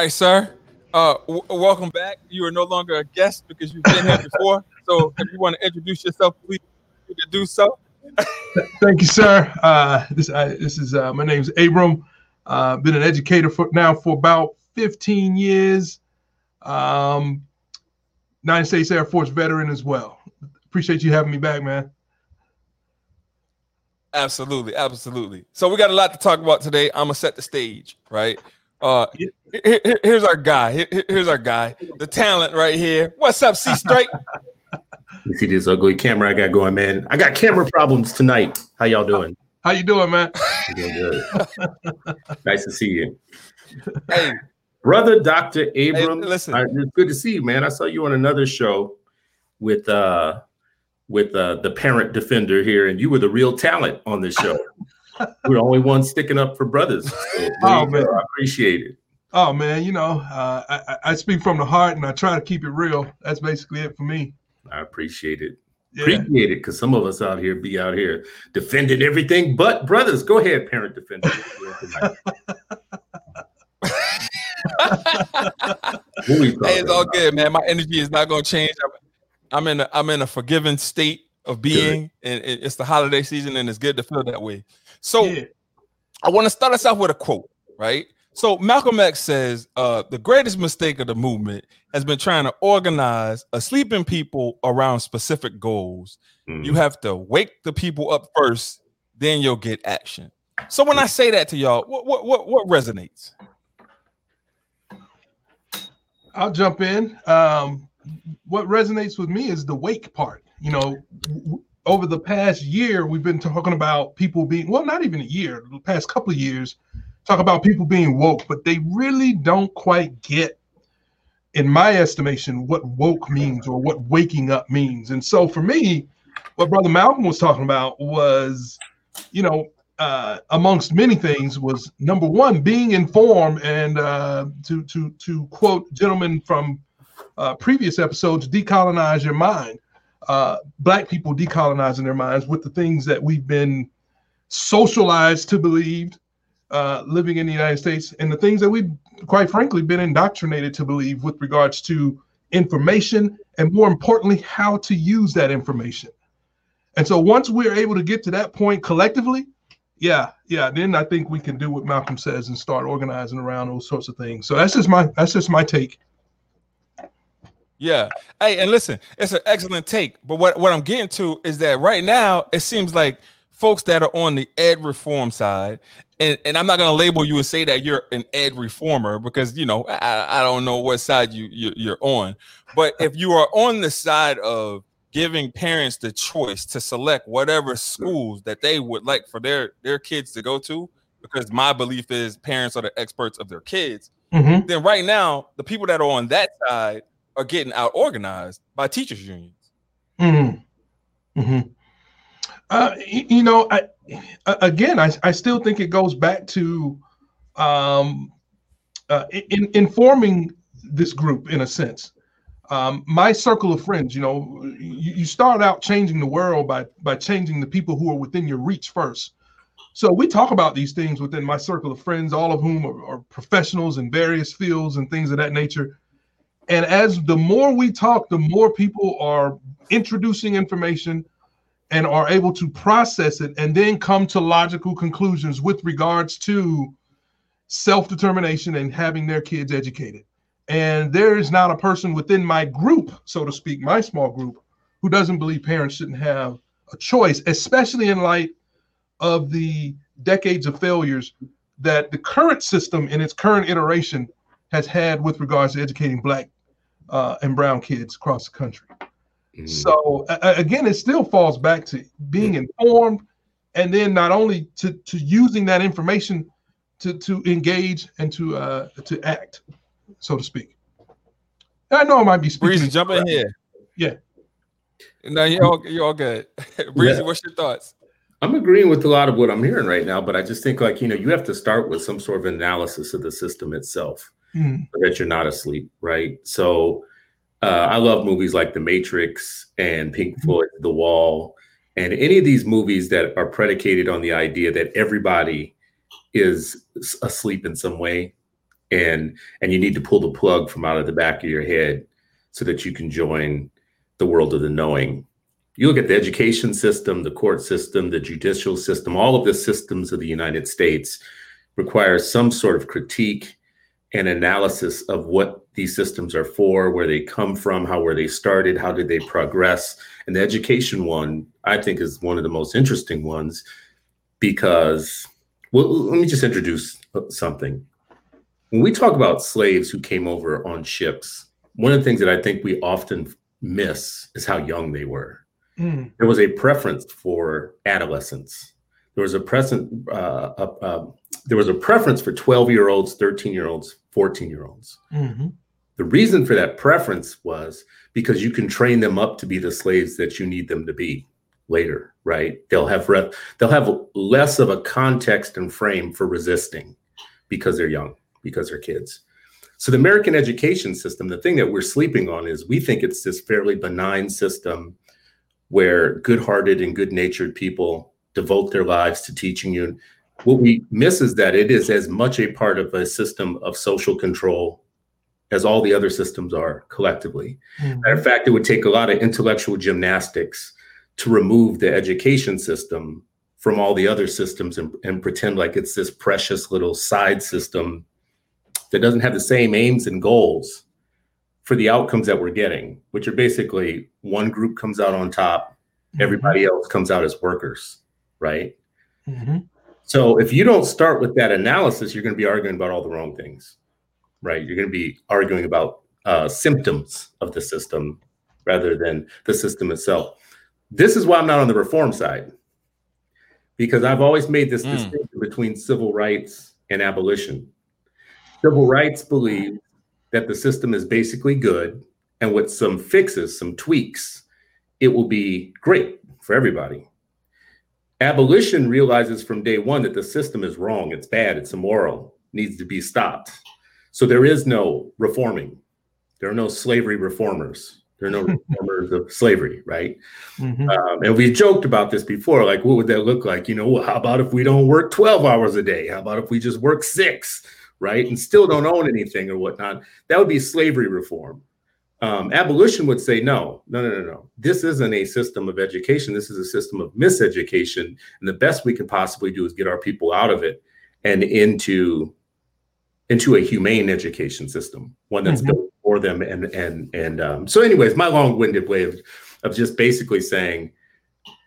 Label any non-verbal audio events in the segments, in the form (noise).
right, sir. Uh, w- welcome back. You are no longer a guest because you've been here before. (laughs) So, if you want to introduce yourself, please you can do so. (laughs) Thank you, sir. Uh, this uh, this is uh, my name's Abram. Uh, been an educator for now for about 15 years. Um, United States Air Force veteran as well. Appreciate you having me back, man. Absolutely, absolutely. So we got a lot to talk about today. I'm gonna set the stage, right? Uh, here- here- here's our guy. Here- here's our guy, the talent right here. What's up, C Straight? You see this ugly camera I got going, man. I got camera problems tonight. How y'all doing? How you doing, man? I'm doing good. (laughs) nice to see you, hey, brother, Doctor Abram. listen. I- it's good to see you, man. I saw you on another show with uh with uh the parent defender here, and you were the real talent on this show. (laughs) we're the only ones sticking up for brothers. (laughs) So, Oh, you go. man. I appreciate it. Oh man, you know, uh, I, I- I speak from the heart and I try to keep it real. That's basically it for me. I appreciate it. Yeah. Appreciate it because some of us out here be out here defending everything but brothers. Go ahead, parent defender. (laughs) What Hey, it's all good, man. My energy is not gonna change. I'm, I'm in a I'm in a forgiving state of being, and it's the holiday season, and it's good to feel that way. So Yeah. I want to start us off with a quote, right? So Malcolm X says, uh, the greatest mistake of the movement has been trying to organize a sleeping people around specific goals. Mhm. You have to wake the people up first, then you'll get action. So when I say that to y'all, what what what, what resonates? I'll jump in. Um, what resonates with me is the wake part. You know, w- over the past year, we've been talking about people being well, not even a year, the past couple of years, talk about people being woke, but they really don't quite get, in my estimation, what woke means or what waking up means. And so for me, what Brother Malcolm was talking about was, you know, uh, amongst many things, was number one being informed, and uh, to to to quote gentlemen from uh, previous episodes, decolonize your mind. Uh, black people decolonizing their minds with the things that we've been socialized to believe, uh, living in the United States, and the things that we've quite frankly been indoctrinated to believe with regards to information, and more importantly, how to use that information. And so once we're able to get to that point collectively, yeah, yeah, then I think we can do what Malcolm says and start organizing around those sorts of things. So that's just my that's just my take. Yeah. Hey, and listen, it's an excellent take. But what, what I'm getting to is that right now it seems like folks that are on the ed reform side, and, and I'm not gonna label you and say that you're an ed reformer because you know I, I don't know what side you, you you're on. But if you are on the side of giving parents the choice to select whatever schools that they would like for their their kids to go to, because my belief is parents are the experts of their kids Mhm. then right now the people that are on that side are getting out organized by teachers unions. Mhm. Mhm. Uh, you know, I again, I, I still think it goes back to um, uh, in, informing this group in a sense. Um, my circle of friends, you know, you, you start out changing the world by by changing the people who are within your reach first. So we talk about these things within my circle of friends, all of whom are, are professionals in various fields and things of that nature. And as the more we talk, the more people are introducing information and are able to process it and then come to logical conclusions with regards to self-determination and having their kids educated. And there is not a person within my group, so to speak, my small group, who doesn't believe parents shouldn't have a choice, especially in light of the decades of failures that the current system in its current iteration has had with regards to educating black uh, and brown kids across the country. Mhm. So a- a- again, it still falls back to being informed, and then not only to to using that information to to engage and to uh, to act, so to speak. I know I might be speaking. Breezy, in- jump in here. Yeah. No, you're all you're all good. (laughs) Breezy, Yeah. what's your thoughts? I'm agreeing with a lot of what I'm hearing right now, but I just think like you know you have to start with some sort of analysis of the system itself So that you're not asleep, right? So uh, I love movies like The Matrix and Pink Floyd, The Wall, and any of these movies that are predicated on the idea that everybody is asleep in some way. and and you need to pull the plug from out of the back of your head so that you can join the world of the knowing you look at the education system the court system the judicial system all of the systems of the united states require some sort of critique and analysis of what these systems are for where they come from how were they started how did they progress and the education one i think is one of the most interesting ones because well let me just introduce something when we talk about slaves who came over on ships, one of the things that I think we often miss is how young they were. Mm. There was a preference for adolescence. There was a present. Uh, uh, uh, there was a preference for twelve-year-olds, thirteen-year-olds, fourteen-year-olds. Mm-hmm. The reason for that preference was because you can train them up to be the slaves that you need them to be later. Right? They'll have re- they'll have less of a context and frame for resisting because they're young because they're kids. So the American education system, the thing that we're sleeping on is we think it's this fairly benign system where good-hearted and good-natured people devote their lives to teaching you. What we miss is that it is as much a part of a system of social control as all the other systems are collectively. Mm-hmm. Matter of fact, it would take a lot of intellectual gymnastics to remove the education system from all the other systems and, and pretend like it's this precious little side system that doesn't have the same aims and goals for the outcomes that we're getting, which are basically one group comes out on top, mm-hmm. everybody else comes out as workers, right? Mm-hmm. So if you don't start with that analysis, you're going to be arguing about all the wrong things, right? You're going to be arguing about uh, symptoms of the system rather than the system itself. This is why I'm not on the reform side, because I've always made this mm. distinction between civil rights and abolition. Civil rights believe that the system is basically good, and with some fixes, some tweaks, it will be great for everybody. Abolition realizes from day one that the system is wrong, it's bad, it's immoral, needs to be stopped. So there is no reforming. There are no slavery reformers. There are no (laughs) reformers of slavery, right? Mm-hmm. Um, and we joked about this before. Like, what would that look like? You know, well, how about if we don't work 12 hours a day? How about if we just work six? right, and still don't own anything or whatnot, that would be slavery reform. Um, abolition would say, no, no, no, no, no. This isn't a system of education. This is a system of miseducation. And the best we can possibly do is get our people out of it and into into a humane education system, one that's mm-hmm. built for them. And and and um, so, anyways, my long-winded way of of just basically saying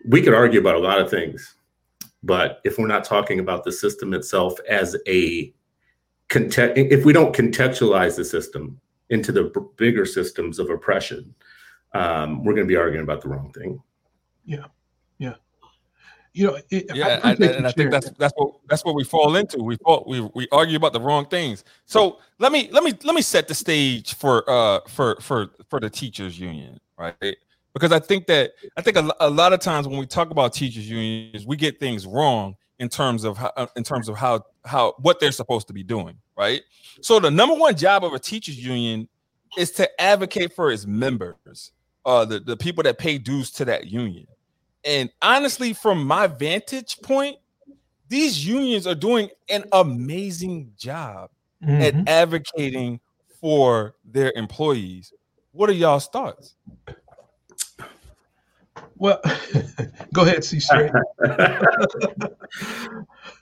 we could argue about a lot of things, but if we're not talking about the system itself as a context, if we don't contextualize the system into the b- bigger systems of oppression, um, we're going to be arguing about the wrong thing. Yeah, yeah. You know, it, yeah, I, I, and I think that's that's what that's what we fall into. We fall, we we argue about the wrong things. So let me let me let me set the stage for uh for for for the teachers union, right? Because I think that I think a, a lot of times when we talk about teachers unions, we get things wrong in terms of how, uh, in terms of how how what they're supposed to be doing, right? So the number one job of a teachers union is to advocate for its members, uh, the the people that pay dues to that union. And honestly, from my vantage point, these unions are doing an amazing job mm-hmm. at advocating for their employees. What are y'all's thoughts? Well, (laughs) go ahead, C straight. (laughs)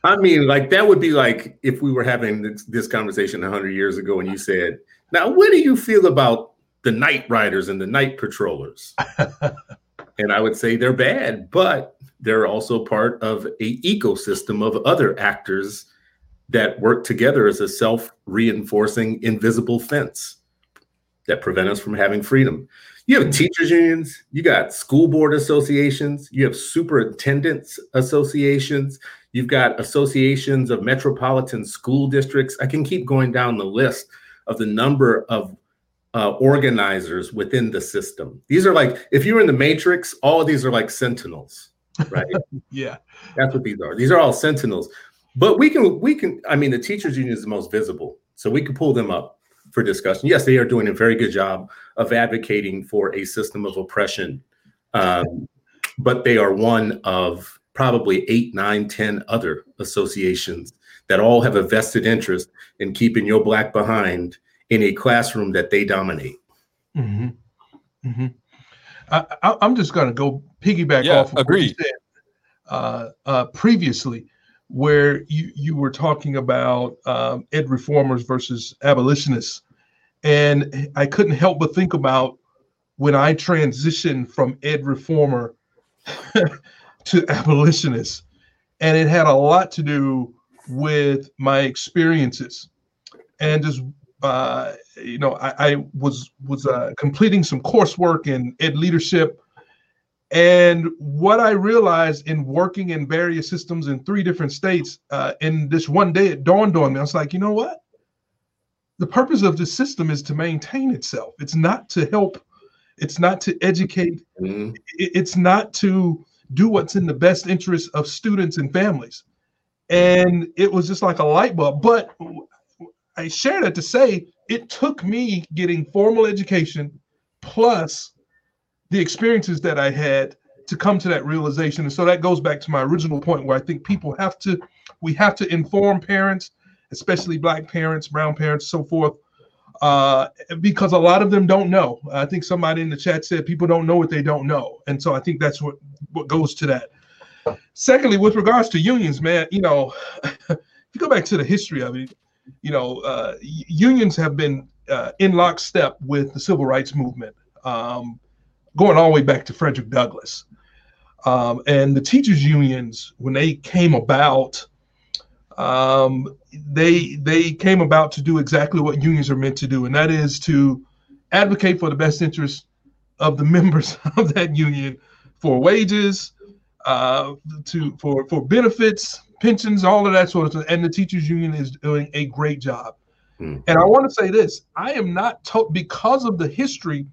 I mean, like that would be like if we were having this, this conversation hundred years ago, and you said, "Now, what do you feel about the night riders and the night patrollers?" (laughs) and I would say they're bad, but they're also part of a ecosystem of other actors that work together as a self-reinforcing invisible fence that prevent us from having freedom. You have teachers unions, you got school board associations, you have superintendents associations, you've got associations of metropolitan school districts. I can keep going down the list of the number of uh, organizers within the system. These are like, if you're in the matrix, all of these are like sentinels, right? (laughs) yeah. That's what these are. These are all sentinels. But we can, we can, I mean, the teachers union is the most visible. So we can pull them up for discussion. Yes, they are doing a very good job of advocating for a system of oppression, um, but they are one of probably eight, nine, ten other associations that all have a vested interest in keeping your black behind in a classroom that they dominate. Mm-hmm. Mm-hmm. I, am just going to go piggyback yeah, off of what you said uh, uh, previously, where you you were talking about um, ed reformers versus abolitionists, and I couldn't help but think about when I transitioned from ed reformer (laughs) to abolitionist, and it had a lot to do with my experiences. And just uh, you know I, I was was uh, completing some coursework in ed leadership and what i realized in working in various systems in three different states uh, in this one day it dawned on me. I was like you know what? The purpose of this system is to maintain itself. It's not to help. It's not to educate. Mm-hmm. it's not to do what's in the best interest of students and families. And it was just like a light bulb. But I share that to say it took me getting formal education plus the experiences that I had to come to that realization. And so that goes back to my original point where I think people have to, we have to inform parents, especially black parents, brown parents, so forth, uh, because a lot of them don't know. I think somebody in the chat said people don't know what they don't know. And so I think that's what, what goes to that. Secondly, with regards to unions, man, you know, (laughs) if you go back to the history of it, you know, uh, unions have been uh, in lockstep with the civil rights movement, um, going all the way back to Frederick Douglass. Um, and the teachers' unions, when they came about, um, they they came about to do exactly what unions are meant to do, and that is to advocate for the best interests of the (laughs) members of that union for wages, uh, to for for benefits, pensions, all of that sort of stuff. And the teachers union is doing a great job. Mm. And I want to say this: I am not to- because of the history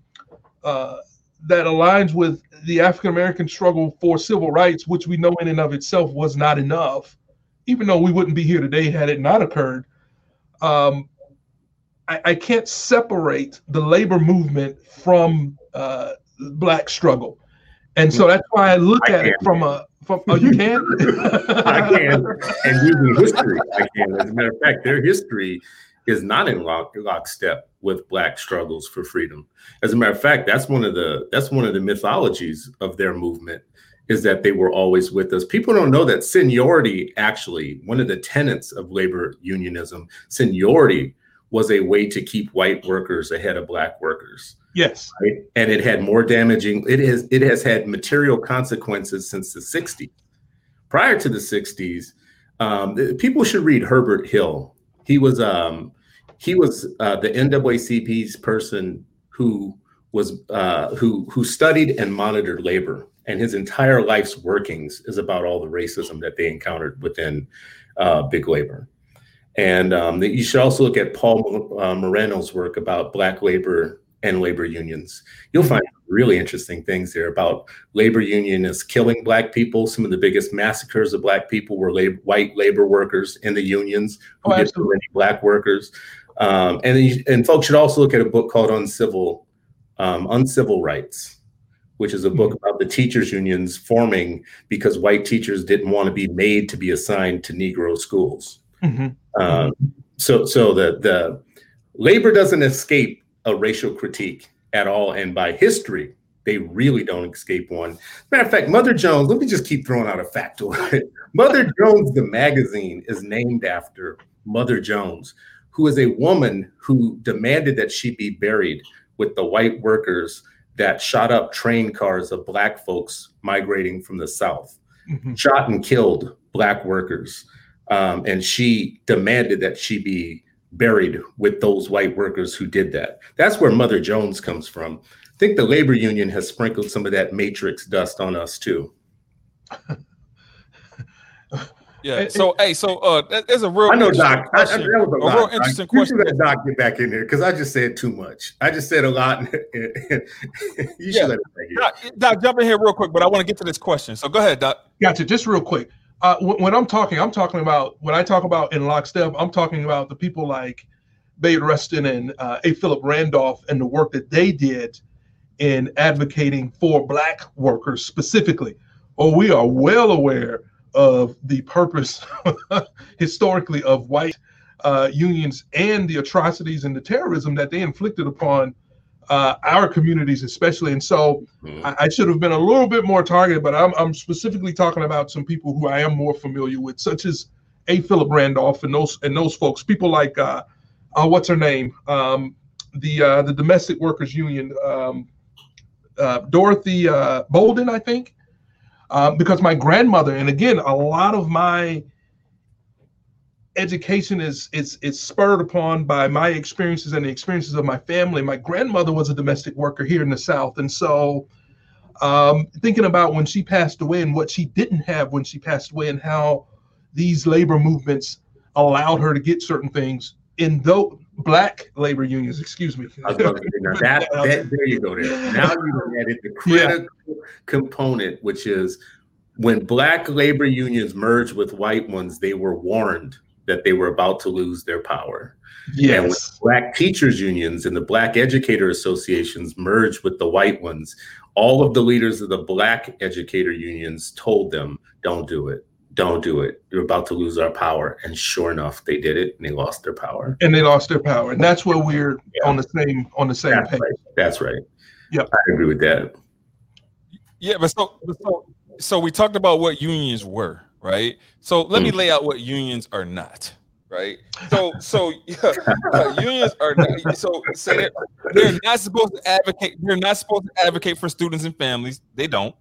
uh, that aligns with the African American struggle for civil rights, which we know in and of itself was not enough, even though we wouldn't be here today had it not occurred. Um, I, I can't separate the labor movement from uh, black struggle. And so that's why I look I at can. it from a from oh you can? (laughs) I can. And using history, I can. As a matter of fact, their history is not in lock, lockstep with black struggles for freedom. As a matter of fact, that's one of the that's one of the mythologies of their movement is that they were always with us. People don't know that seniority actually one of the tenets of labor unionism, seniority was a way to keep white workers ahead of black workers. Yes. Right? And it had more damaging, it has it has had material consequences since the 60s. Prior to the 60s, um, people should read Herbert Hill. He was um, he was uh, the NAACP's person who was uh, who who studied and monitored labor, and his entire life's workings is about all the racism that they encountered within uh, big labor. And um, you should also look at Paul uh, Moreno's work about Black labor and labor unions. You'll find really interesting things there about labor unionists killing black people. Some of the biggest massacres of black people were lab- white labor workers in the unions who oh, did many black workers. Um, and and folks should also look at a book called Uncivil um, Uncivil Rights, which is a book mm-hmm. about the teachers unions forming because white teachers didn't want to be made to be assigned to Negro schools. Mm-hmm. Um, so so the the labor doesn't escape a racial critique at all. And by history, they really don't escape one. Matter of fact, Mother Jones, let me just keep throwing out a factoid. Mother Jones, the magazine, is named after Mother Jones, who is a woman who demanded that she be buried with the white workers that shot up train cars of black folks migrating from the South, mm-hmm. shot and killed black workers. Um, and she demanded that she be buried with those white workers who did that. That's where Mother Jones comes from. I think the labor union has sprinkled some of that matrix dust on us too. (laughs) Yeah. So, hey, so uh, there's a real. I know, Doc. I, I, that was a, a lot, real interesting Doc. question. You should let Doc get back in there because I just said too much. I just said a lot. (laughs) you should yeah. let it Doc, Doc, jump in here real quick, but I want to get to this question. So go ahead, Doc. Gotcha. Just real quick uh, when I'm talking, I'm talking about when I talk about in lockstep, I'm talking about the people like Bayard Rustin and uh, A. Philip Randolph and the work that they did in advocating for Black workers specifically. Oh, we are well aware of the purpose (laughs) historically of white uh, unions and the atrocities and the terrorism that they inflicted upon uh, our communities, especially. And so mm. I, I, should have been a little bit more targeted, but I'm, I'm, specifically talking about some people who I am more familiar with, such as A. Philip Randolph and those and those folks, people like uh, uh what's her name, um, the uh, the Domestic Workers Union, um, uh, Dorothy Bolden, I think, um, because my grandmother, and again, a lot of my education is is is spurred upon by my experiences and the experiences of my family. My grandmother was a domestic worker here in the South, and so um, thinking about when she passed away and what she didn't have when she passed away, and how these labor movements allowed her to get certain things in those black labor unions. Excuse me. (laughs) that, that, there you go. There. Now you added the (laughs) critical yeah. component, which is when black labor unions merged with white ones, they were warned that they were about to lose their power. Yes. And when black teachers unions and the black educator associations merged with the white ones, all of the leaders of the black educator unions told them, don't do it. Don't do it. You're about to lose our power. And sure enough, they did it and they lost their power. And they lost their power. And that's where we're yeah. on the same on the same that's page. Right. That's right. Yep. I agree with that. Yeah, but so, so so we talked about what unions were right? So let me hmm. lay out what unions are not, right? So so (laughs) yeah, uh, unions are not, so say they're, they're not supposed to advocate. They're not supposed to advocate for students and families. They don't.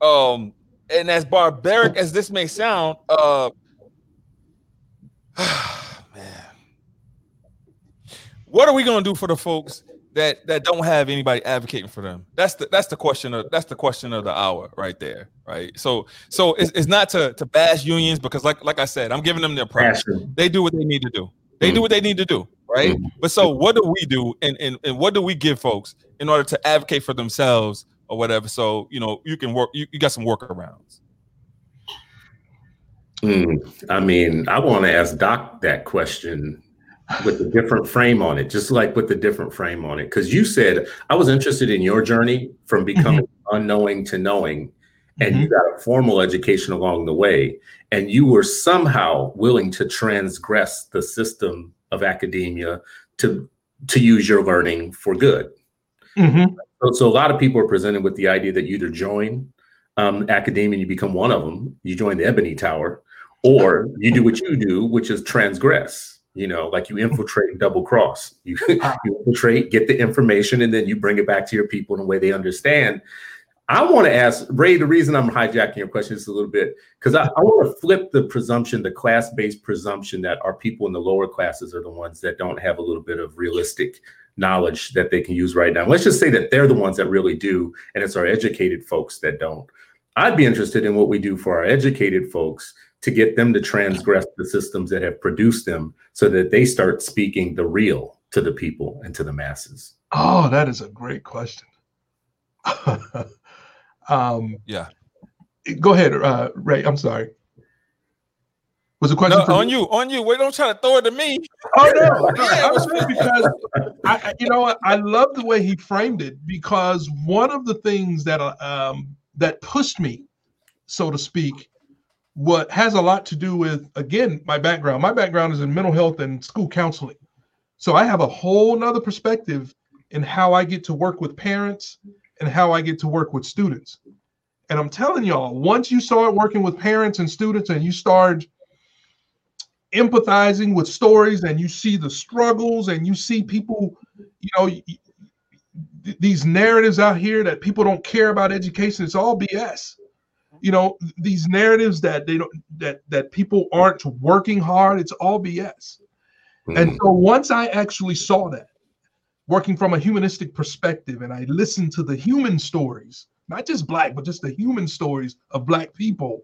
Um, and as barbaric as this may sound, uh, (sighs) man, what are we gonna do for the folks that that don't have anybody advocating for them? That's the that's the question of that's the question of the hour right there, right? So so it's, it's not to to bash unions because like like I said, I'm giving them their props. They do what they need to do. They mm do what they need to do, right? mm But so what do we do and, and and what do we give folks in order to advocate for themselves or whatever? So you know you can work you, you got some workarounds. Mm, I mean, I want to ask Doc that question with a different frame on it, just like with the different frame on it. Because you said I was interested in your journey from becoming mm-hmm. unknowing to knowing, and mm-hmm. you got a formal education along the way, and you were somehow willing to transgress the system of academia to to use your learning for good. Mm-hmm. So, so a lot of people are presented with the idea that you either join um, academia and you become one of them, you join the Ebony Tower, or you do what you do, which is transgress you know like you infiltrate and double cross. You, (laughs) you infiltrate get the information and then you bring it back to your people in a way they understand. I want to ask ray the reason i'm hijacking your question is a little bit because I, I want to flip the presumption the class-based presumption that our people in the lower classes are the ones that don't have a little bit of realistic knowledge that they can use right now let's just say that they're the ones that really do and it's our educated folks that don't i'd be interested in what we do for our educated folks to get them to transgress the systems that have produced them so that they start speaking the real to the people and to the masses? Oh, that is a great question. (laughs) um, yeah. Go ahead, uh, Ray. I'm sorry. Was the question no, on you? On you. Wait, don't try to throw it to me. Oh no, (laughs) yeah, I was because I, you know, I love the way he framed it because one of the things that um, that pushed me, so to speak, what has a lot to do with again my background my background is in mental health and school counseling so i have a whole nother perspective in how i get to work with parents and how i get to work with students and i'm telling y'all once you start working with parents and students and you start empathizing with stories and you see the struggles and you see people you know these narratives out here that people don't care about education it's all bs you know these narratives that they don't that that people aren't working hard it's all bs mm. and so once i actually saw that working from a humanistic perspective and i listened to the human stories not just black but just the human stories of black people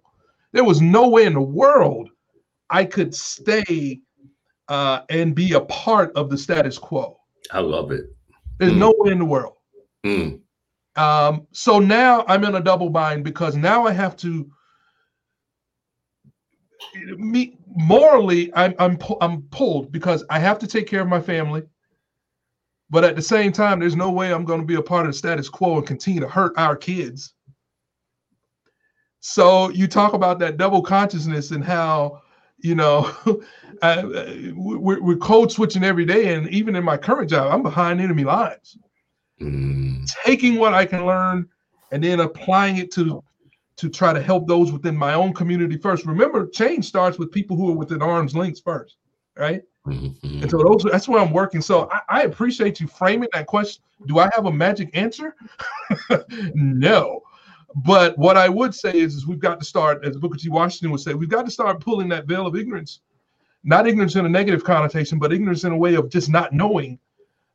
there was no way in the world i could stay uh, and be a part of the status quo i love it there's mm. no way in the world mm. Um, so now I'm in a double bind because now I have to me morally I'm I'm I'm pulled because I have to take care of my family. But at the same time, there's no way I'm going to be a part of the status quo and continue to hurt our kids. So you talk about that double consciousness and how, you know, uh, we're, we're code switching every day. And even in my current job, I'm behind enemy lines. Mm. Taking what I can learn and then applying it to to try to help those within my own community first. Remember, change starts with people who are within arm's length first, right? Mm-hmm. And so those that's where I'm working. So I, I, appreciate you framing that question. Do I have a magic answer? (laughs) no. But what I would say is, is we've got to start, as Booker T. Washington would say, we've got to start pulling that veil of ignorance, not ignorance in a negative connotation, but ignorance in a way of just not knowing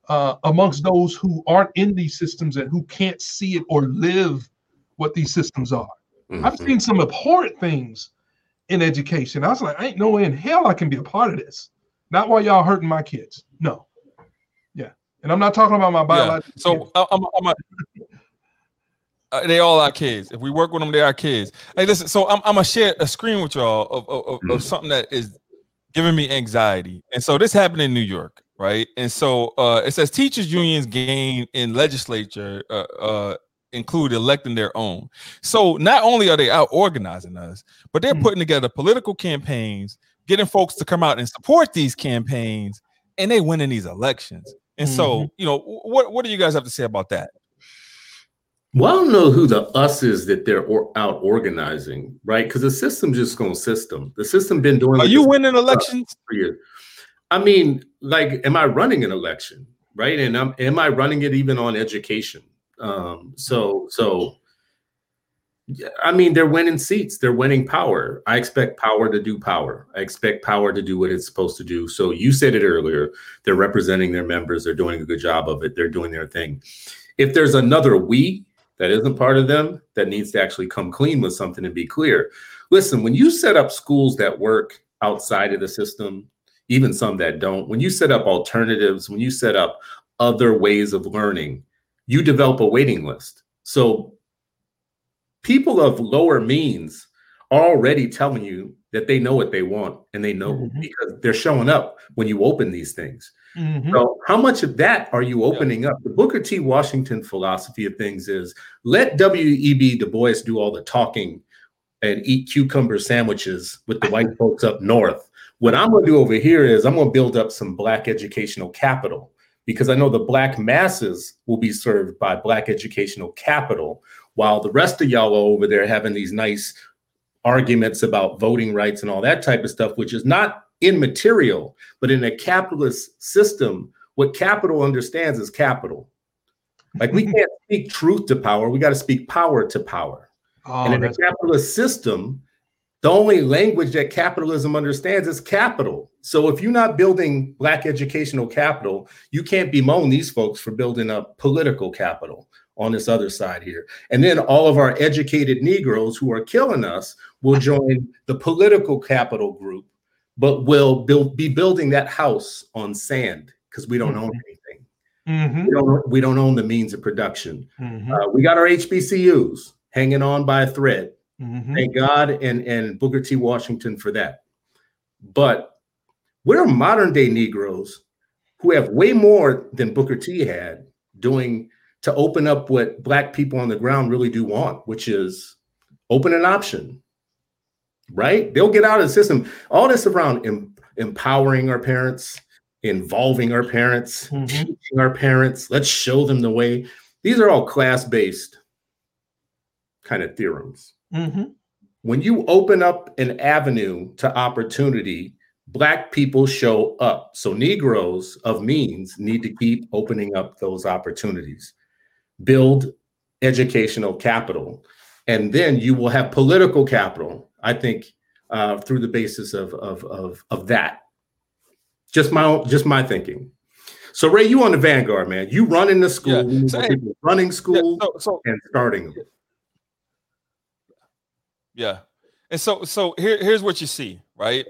uh, amongst those who aren't in these systems and who can't see it or live what these systems are. Mm-hmm. I've seen some abhorrent things in education. I was like, I ain't no way in hell I can be a part of this. Not while y'all hurting my kids. No. Yeah. And I'm not talking about my biological. Yeah. So uh, I'm, I'm, a, uh, they all our kids. If we work with them, they are kids. Hey, listen. So I'm, I'm gonna share a screen with y'all of, of, of, of something that is giving me anxiety. And so this happened in New York, right? And so uh, it says teachers unions gain in legislature uh, uh, include electing their own. So not only are they out organizing us, but they're mm putting together political campaigns getting folks to come out and support these campaigns, and they winning these elections. And mm-hmm. so, you know, what what do you guys have to say about that? Well, I don't know who the us is that they're or, out organizing, right? Because the system's just going to system. The system been doing. Are you winning elections? For years. I mean, like, am I running an election, right? And I'm, am I running it even on education? Um, so, so I mean, they're winning seats. They're winning power. I expect power to do power. I expect power to do what it's supposed to do. So you said it earlier. They're representing their members. They're doing a good job of it. They're doing their thing. If there's another we that isn't part of them that needs to actually come clean with something and be clear. Listen, when you set up schools that work outside of the system, even some that don't, when you set up alternatives, when you set up other ways of learning, you develop a waiting list. So people of lower means already telling you that they know what they want and they know mm-hmm. because they're showing up when you open these things. Mm-hmm. So, how much of that are you opening yeah. up? The Booker T. Washington philosophy of things is let W.E.B. Du Bois do all the talking and eat cucumber sandwiches with the white (laughs) folks up north. What I'm going to do over here is I'm going to build up some Black educational capital because I know the Black masses will be served by Black educational capital, while the rest of y'all are over there having these nice arguments about voting rights and all that type of stuff, which is not immaterial, but in a capitalist system, what capital understands is capital. Like we can't (laughs) speak truth to power, we got to speak power to power. Oh, and in a capitalist system, the only language that capitalism understands is capital. So if you're not building black educational capital, you can't bemoan these folks for building up political capital on this other side here. And then all of our educated Negroes who are killing us will join the political capital group, but will build be building that house on sand because we don't mm-hmm. own anything. Mm-hmm. We, don't, we don't own the means of production. Mm-hmm. Uh, we got our HBCUs hanging on by a thread. Mm-hmm. Thank God and, and Booker T. Washington for that. But we're modern day Negroes who have way more than Booker T had doing to open up what black people on the ground really do want, which is open an option. Right? They'll get out of the system. All this around em- empowering our parents, involving our parents, mm-hmm. teaching our parents. Let's show them the way. These are all class-based kind of theorems. Mm-hmm. When you open up an avenue to opportunity, Black people show up. So Negroes of means need to keep opening up those opportunities build educational capital, and then you will have political capital. I think uh, through the basis of, of of of that. Just my own, just my thinking. So Ray, you on the vanguard, man. You running the school, yeah. so, hey, running school, yeah, so, so, and starting them. Yeah, and so so here here's what you see, right?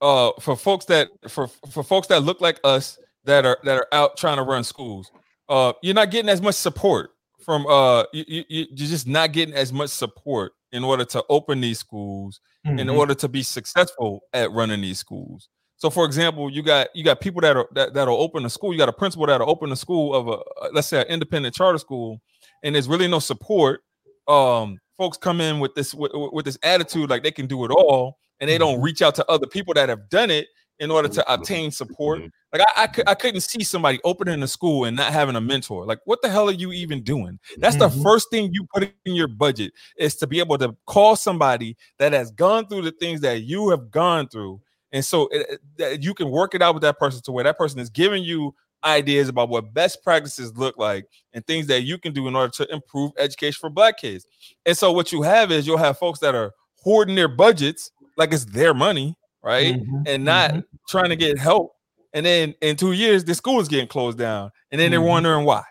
Uh, for folks that for for folks that look like us that are that are out trying to run schools, uh, you're not getting as much support from uh, you, you you're just not getting as much support in order to open these schools, mm-hmm. in order to be successful at running these schools. So, for example, you got you got people that are that, that'll open a school. You got a principal that'll open a school of a let's say an independent charter school, and there's really no support um folks come in with this with, with this attitude like they can do it all, and they don't reach out to other people that have done it in order to Mm-hmm. obtain support. Like I, I, I couldn't see somebody opening a school and not having a mentor. Like, what the hell are you even doing? That's the Mhm. first thing you put in your budget is to be able to call somebody that has gone through the things that you have gone through, and so it, you can work it out with that person to where that person is giving you ideas about what best practices look like and things that you can do in order to improve education for black kids. And so what you have is you'll have folks that are hoarding their budgets like it's their money, right? Mhm, And not mhm. trying to get help. And then in two years, the school is getting closed down. And then they're Mhm. wondering why,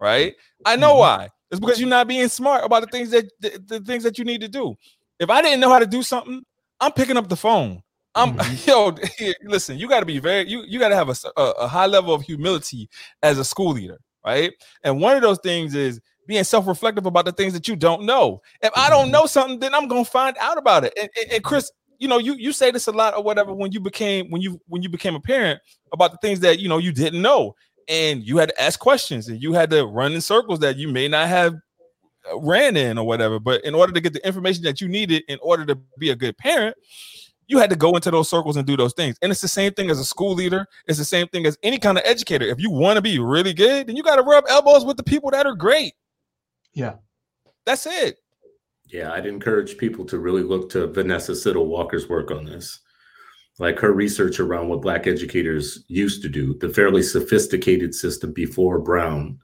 right? I know Mhm. why. It's because you're not being smart about the things that the, the things that you need to do. If I didn't know how to do something, I'm picking up the phone. I'm Mhm. (laughs) yo, (laughs) listen, you got to be very you you got to have a high level of humility as a school leader, right? And one of those things is being self-reflective about the things that you don't know. If I don't Mhm. know something, then I'm gonna find out about it. And, and, and Chris, you know, you you say this a lot or whatever when you became when you when you became a parent about the things that you know you didn't know, and you had to ask questions and you had to run in circles that you may not have uh, ran in or whatever. But in order to get the information that you needed in order to be a good parent, you had to go into those circles and do those things. And it's the same thing as a school leader. It's the same thing as any kind of educator. If you want to be really good, then you got to rub elbows with the people that are great. Yeah. That's it. Yeah, I'd encourage people to really look to Vanessa Siddle Walker's work on this. Like her research around what Black educators used to do, the fairly sophisticated system before Brown,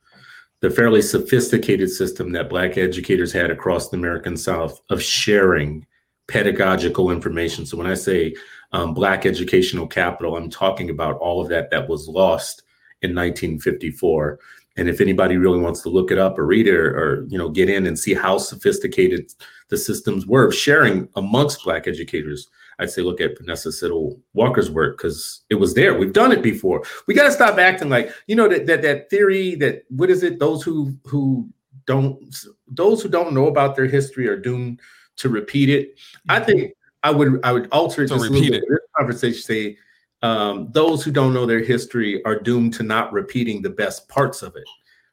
the fairly sophisticated system that Black educators had across the American South of sharing pedagogical information. So when I say um, Black educational capital, I'm talking about all of that that was lost in 1954. And if anybody really wants to look it up or read it or, or you know get in and see how sophisticated the systems were of sharing amongst Black educators, I'd say look at Vanessa Siddle Walker's work because it was there. We've done it before. We got to stop acting like you know that that that theory that what is it? Those who who don't those who don't know about their history are doomed to repeat it. I mm-hmm. think I would I would alter it To just a little bit. This conversation say um, those who don't know their history are doomed to not repeating the best parts of it,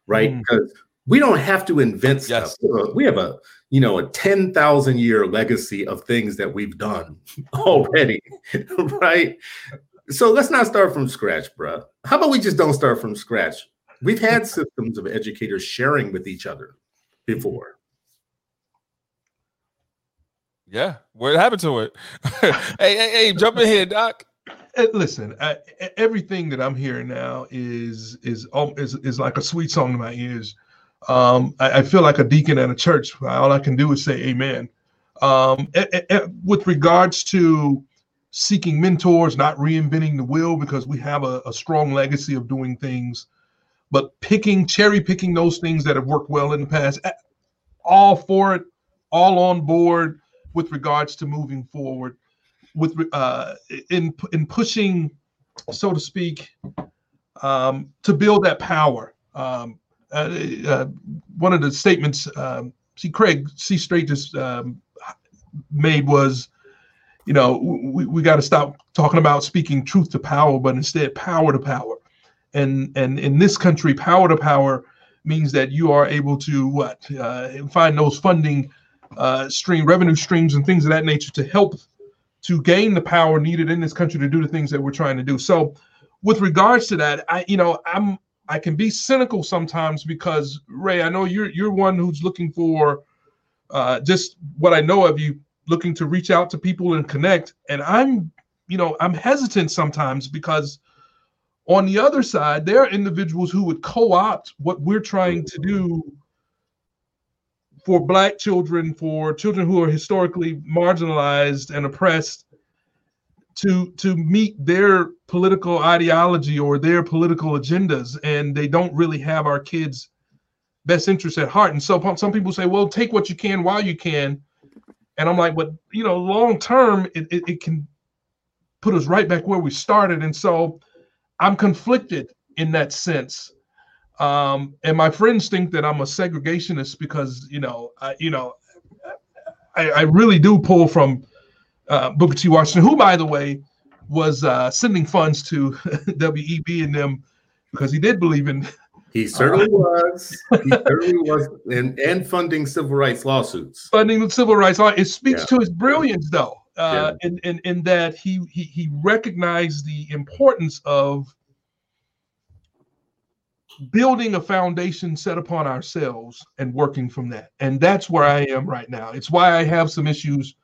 right? Mm. Because we don't have to invent Yes. stuff. We have a- We have a you know a ten thousand year legacy of things that we've done (laughs) already, (laughs) right? So let's not start from scratch, bruh. How about we just don't start from scratch? We've had (laughs) systems of educators sharing with each other before. Yeah. What happened to it? hey, hey, hey, jump in here, Doc. Uh, Listen, I, e- everything that I'm hearing now is is um, is is like a sweet song to my ears. Um, I, I feel like a deacon at a church. All I can do is say Amen. Um, e- e- with regards to seeking mentors, not reinventing the wheel, because we have a, a strong legacy of doing things, but picking, cherry picking those things that have worked well in the past. All for it, all on board with regards to moving forward with uh, in in pushing, so to speak, um, to build that power. Um, uh, uh, one of the statements, um, see, Craig C. Straight just um, made was, you know, we, we got to stop talking about speaking truth to power, but instead power to power. And and in this country, power to power means that you are able to what uh, find those funding uh, stream revenue streams and things of that nature to help to gain the power needed in this country to do the things that we're trying to do. So, with regards to that, I you know I'm I can be cynical sometimes because Ray, I know you're you're one who's looking for uh, just what I know of you, looking to reach out to people and connect, and I'm you know I'm hesitant sometimes because on the other side there are individuals who would co-opt what we're trying to do for black children for children who are historically marginalized and oppressed to to meet their political ideology or their political agendas and they don't really have our kids best interests at heart. And so some people say well take what you can while you can. And i'm like but you know long term it, it, it can put us right back where we started. And so i'm conflicted in that sense um, and my friends think that I'm a segregationist because you know, I, you know, I, I really do pull from uh, Booker T. Washington, who, by the way, was uh, sending funds to (laughs) WEB and them because he did believe in He certainly was. He certainly was, and and funding civil rights lawsuits. Funding the civil rights law. It speaks Yeah. to his brilliance, though, uh, in, in in that he, he he recognized the importance of building a foundation set upon ourselves and working from that. And that's where I am right now. It's why I have some issues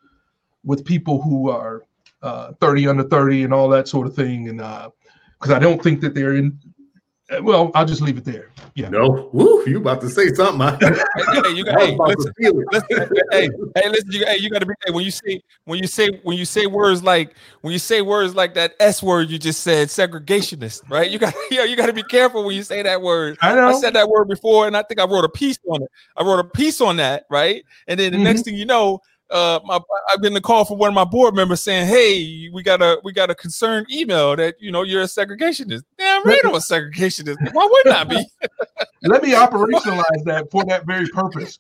with people who are uh, 30 under 30 and all that sort of thing. And because I don't think that they're in. Well, I'll just leave it there. Yeah. No, woo, you about to say something? I, Hey, (laughs) hey, you got, hey, listen, to listen, hey, hey, listen, you, hey, you got to be hey, when you say when you say when you say words like when you say words like that S word you just said segregationist, right? You got (laughs) you, know, you got to be careful when you say that word. I know. I said that word before, and I think I wrote a piece on it. I wrote a piece on that, right? And then the Mhm. next thing you know, uh, my, I've been the call from one of my board members saying, "Hey, we got a we got a concerned email that you know you're a segregationist." Damn right, I'm a segregationist. Why wouldn't I be? (laughs) let me operationalize that for that very purpose.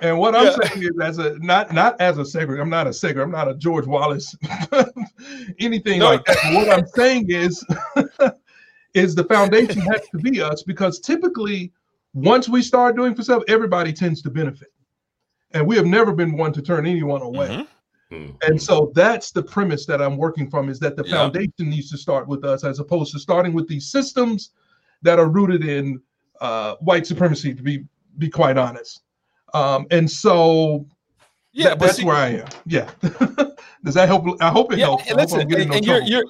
And what I'm Yeah. saying is, as a not not as a segregator, I'm not a segregator, I'm not a George Wallace, (laughs) anything No. like that. What I'm saying is, (laughs) is the foundation has to be us because typically, once we start doing for self, everybody tends to benefit, and we have never been one to turn anyone away. Mhm. Mm. And so that's the premise that I'm working from is that the Yeah. foundation needs to start with us as opposed to starting with these systems that are rooted in uh, white supremacy, to be be quite honest. Um, and so Yeah, that- that's see, where I am. Yeah. (laughs) Does that help? I hope it yeah, helps. And listen, and, no and you're, you're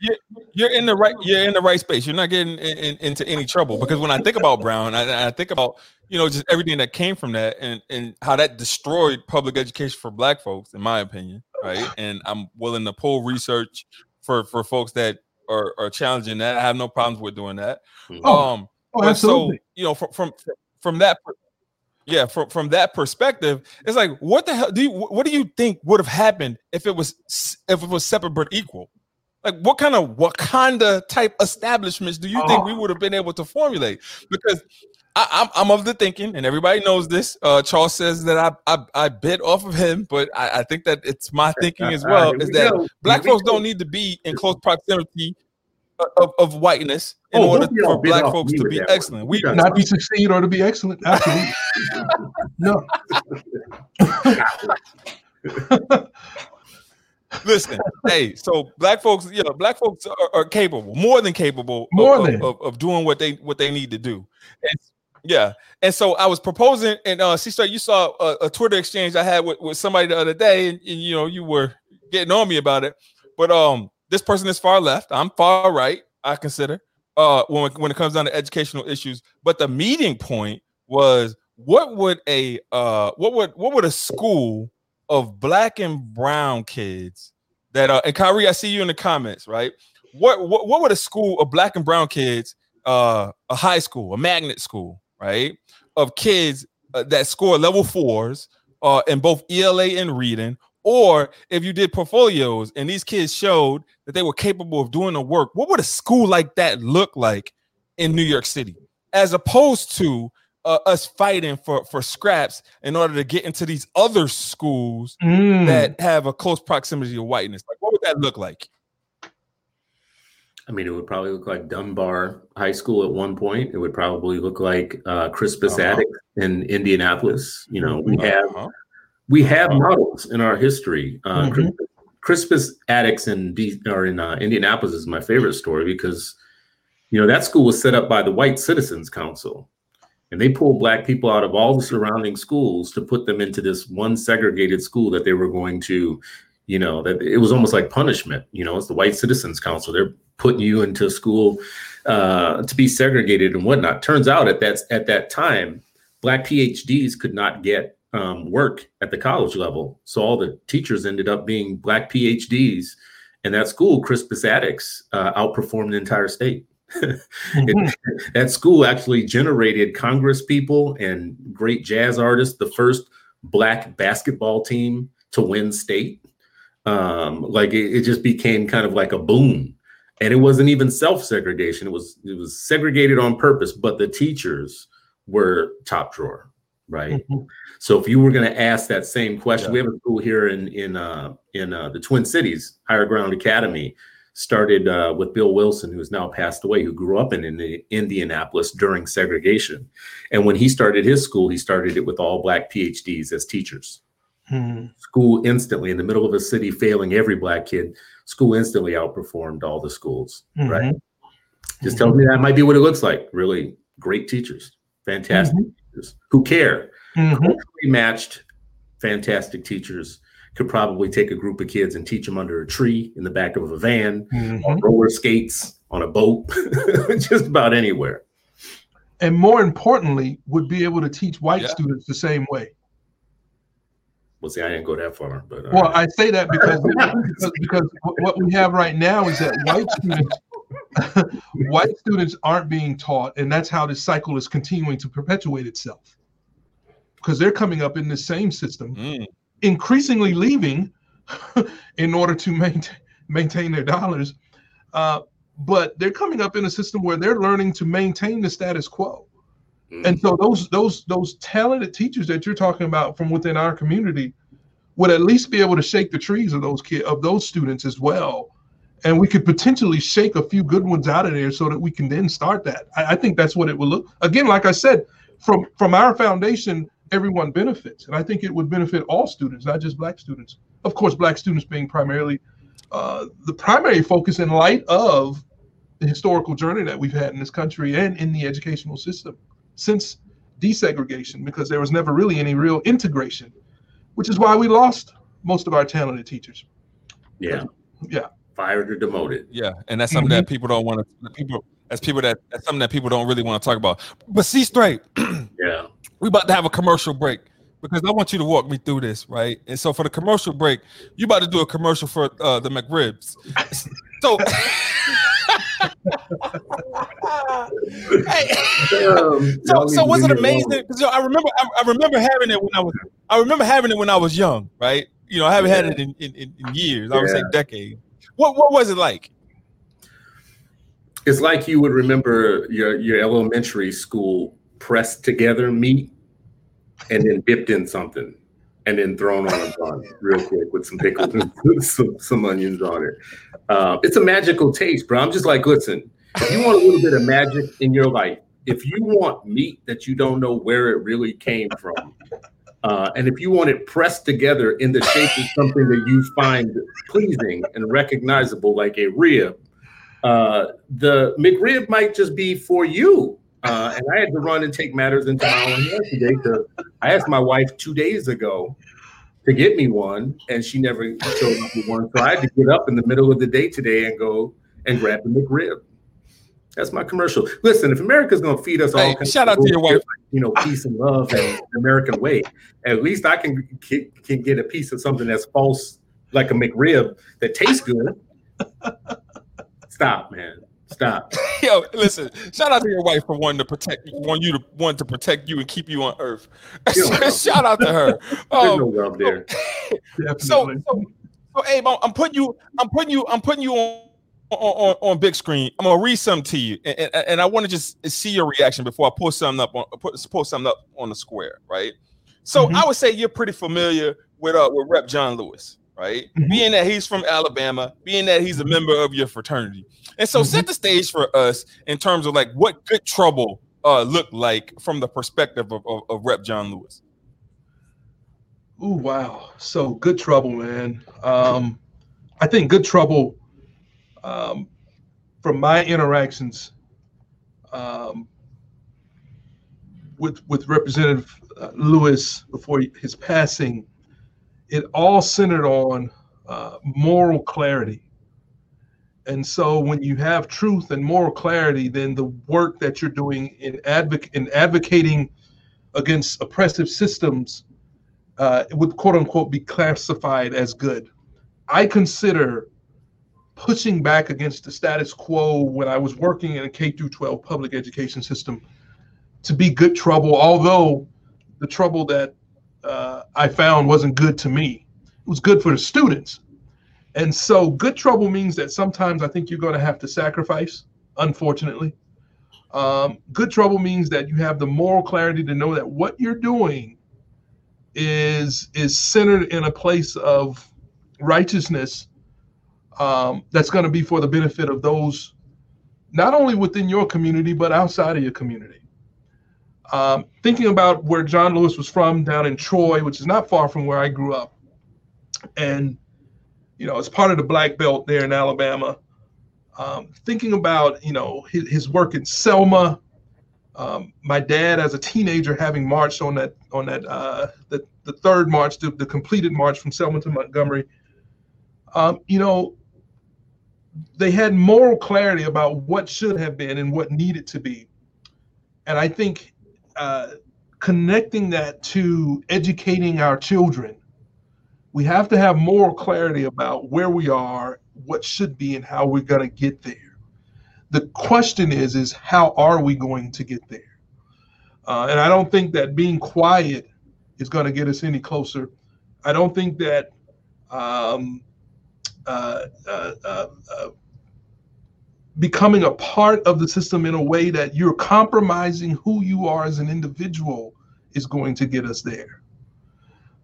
you're you're in the right you're in the right space. You're not getting in, in- into any trouble because when I think about Brown, I, I think about you know just everything that came from that and and how that destroyed public education for Black folks, in my opinion, right? And I'm willing to pull research for for folks that are, are challenging that. I have no problems with doing that. Oh, um, oh, but absolutely. so you know from from from that yeah from from that perspective it's like what the hell do you what do you think would have happened if it was if it was separate but equal like what kind of wakanda type establishments do you think we Oh. would have been able to formulate because I, I'm, I'm of the thinking, and everybody knows this. Uh, Charles says that I, I I bit off of him, but I, I think that it's my thinking as well. Is we that go. black Here we folks go. don't need to be in close proximity of, of whiteness in Oh, order don't be all for black folks to be that one. excellent. We, You got Not to succeed or to be excellent. Absolutely. (laughs) no. (laughs) (laughs) listen, hey, so black folks, you know, black folks are, are capable, more than capable, of- More of, than. Of, of doing what they what they need to do. And yeah, and so I was proposing, and uh, see, you saw a, a Twitter exchange I had with, with somebody the other day, and, and you know, you were getting on me about it. But um, this person is far left. I'm far right. I consider uh when when it comes down to educational issues. But the meeting point was what would a uh what would what would a school of black and brown kids that uh and Kyrie, I see you in the comments, right? What what what would a school of black and brown kids, uh a high school, a magnet school, right? Of kids uh, that score level fours uh in both ELA and reading, or if you did portfolios and these kids showed that they were capable of doing the work, what would a school like that look like in New York City? As opposed to uh, us fighting for for scraps in order to get into these other schools Mm. that have a close proximity to whiteness. Like, what would that look like? I mean, it would probably look like Dunbar High School at one point. It would probably look like uh, Crispus Uh-huh. Attucks in Indianapolis. You know, we have Uh-huh. we have Uh-huh. models in our history. Uh, Mhm. Crispus, Crispus Attucks in D, or in uh, Indianapolis is my favorite story because you know that school was set up by the White Citizens Council, and they pulled black people out of all the surrounding schools to put them into this one segregated school that they were going to, you know, that it was almost like punishment. You know, it's the White Citizens Council. They're putting you into school uh, to be segregated and whatnot. Turns out at that at that time, black PhDs could not get um, work at the college level, so all the teachers ended up being black PhDs. And that school, Crispus Attucks, uh, outperformed the entire state. Mhm. (laughs) that school actually generated Congress people and great jazz artists, the first black basketball team to win state. Um, like it, it just became kind of like a boom. And it wasn't even self-segregation. It was it was segregated on purpose, but the teachers were top drawer, right? Mhm. So if you were going to ask that same question, Yeah. we have a school here in in uh, in uh, the Twin Cities, Higher Ground Academy. Started uh, with Bill Wilson, who has now passed away, who grew up in, in Indianapolis during segregation. And when he started his school, he started it with all black PhDs as teachers. Hmm. School instantly, in the middle of a city, failing every black kid, school instantly outperformed all the schools, mm-hmm. right? Just tells me that might be what it looks like. Really great teachers, fantastic mm-hmm. teachers who care, mm-hmm. culturally matched, fantastic teachers could probably take a group of kids and teach them under a tree in the back of a van, mm-hmm. on roller skates, on a boat, (laughs) just about anywhere. And more importantly, would be able to teach white yeah. students the same way. Well, see, I didn't go that far, but uh, well, I say that because, (laughs) because because what we have right now is that white students (laughs) white students aren't being taught, and that's how this cycle is continuing to perpetuate itself. Because they're coming up in the same system, mm increasingly leaving (laughs) in order to maintain maintain their dollars. Uh, but they're coming up in a system where they're learning to maintain the status quo. Mm. And so those those those talented teachers that you're talking about from within our community would at least be able to shake the trees of those kids of those students as well. And we could potentially shake a few good ones out of there so that we can then start that. I, I think that's what it will look again, like I said, from from our foundation, everyone benefits. And I think it would benefit all students, not just black students. Of course, black students being primarily uh, the primary focus in light of the historical journey that we've had in this country and in the educational system since desegregation, because there was never really any real integration, which is why we lost most of our talented teachers. Yeah. Yeah. Fired or demoted. Yeah. And that's something mm-hmm. that people don't want to, people, that's people that, that's something that people don't really want to talk about. But see straight. (clears throat) yeah we about to have a commercial break because I want you to walk me through this, right? And so for the commercial break, you about to do a commercial for uh, the McRibs. So, (laughs) hey, so, so was it amazing? Because I remember, I, I, remember having it when I was, I remember having it when I was young, right? You know, I haven't yeah. had it in, in, in years. I would yeah. say decades. What what was it like? It's like you would remember your your elementary school pressed together meat and then dipped in something and then thrown on a bun real quick with some pickles and (laughs) some, some onions on it. Uh, it's a magical taste, bro. I'm just like, listen, you want a little bit of magic in your life, if you want meat that you don't know where it really came from, uh, and if you want it pressed together in the shape of something that you find pleasing and recognizable, like a rib, uh, the McRib might just be for you. Uh, and I had to run and take matters into my own hands today. Because I asked my wife two days ago to get me one, and she never showed up with one. So I had to get up in the middle of the day today and go and grab the McRib. That's my commercial. Listen, if America's going to feed us all, hey, shout out to your wife. You know, peace and love and American way. At least I can can get a piece of something that's false, like a McRib that tastes good. Stop, man. Stop. (laughs) Yo, listen. Shout out to your wife for wanting to protect, want you to want to protect you and keep you on Earth. (laughs) shout out to her. (laughs) Um, no love there. so, so, so, Abe, I'm putting you, I'm putting you, I'm putting you on on, on, on big screen. I'm gonna read something to you, and, and, and I want to just see your reaction before I pull something up on put pull something up on the square, right? So mm-hmm. I would say you're pretty familiar with uh with Rep John Lewis, right? Mm-hmm. Being that he's from Alabama, being that he's a member of your fraternity. And so mm-hmm. set the stage for us in terms of like what good trouble uh looked like from the perspective of, of, of Rep John Lewis. Oh wow. So good trouble, man. Um I think good trouble um from my interactions um with with Representative uh, Lewis before his passing it all centered on uh, moral clarity. And so when you have truth and moral clarity, then the work that you're doing in, advoc- in advocating against oppressive systems uh, would quote unquote be classified as good. I consider pushing back against the status quo when I was working in a K through 12 public education system to be good trouble, although the trouble that uh, I found wasn't good to me. It was good for the students. And so good trouble means that sometimes I think you're going to have to sacrifice, unfortunately. Um, good trouble means that you have the moral clarity to know that what you're doing is is centered in a place of righteousness um, that's going to be for the benefit of those not only within your community but outside of your community. Um, thinking about where John Lewis was from down in Troy, which is not far from where I grew up, and you know, as part of the Black Belt there in Alabama. Um, thinking about you know his, his work in Selma, um, my dad as a teenager having marched on that on that uh, the the third march, the, the completed march from Selma to Montgomery. Um, you know, they had moral clarity about what should have been and what needed to be, and I think uh, connecting that to educating our children, we have to have moral clarity about where we are, what should be, and how we're going to get there. The question is, is how are we going to get there? Uh, and I don't think that being quiet is going to get us any closer. I don't think that um, uh, uh, uh, uh becoming a part of the system in a way that you're compromising who you are as an individual is going to get us there.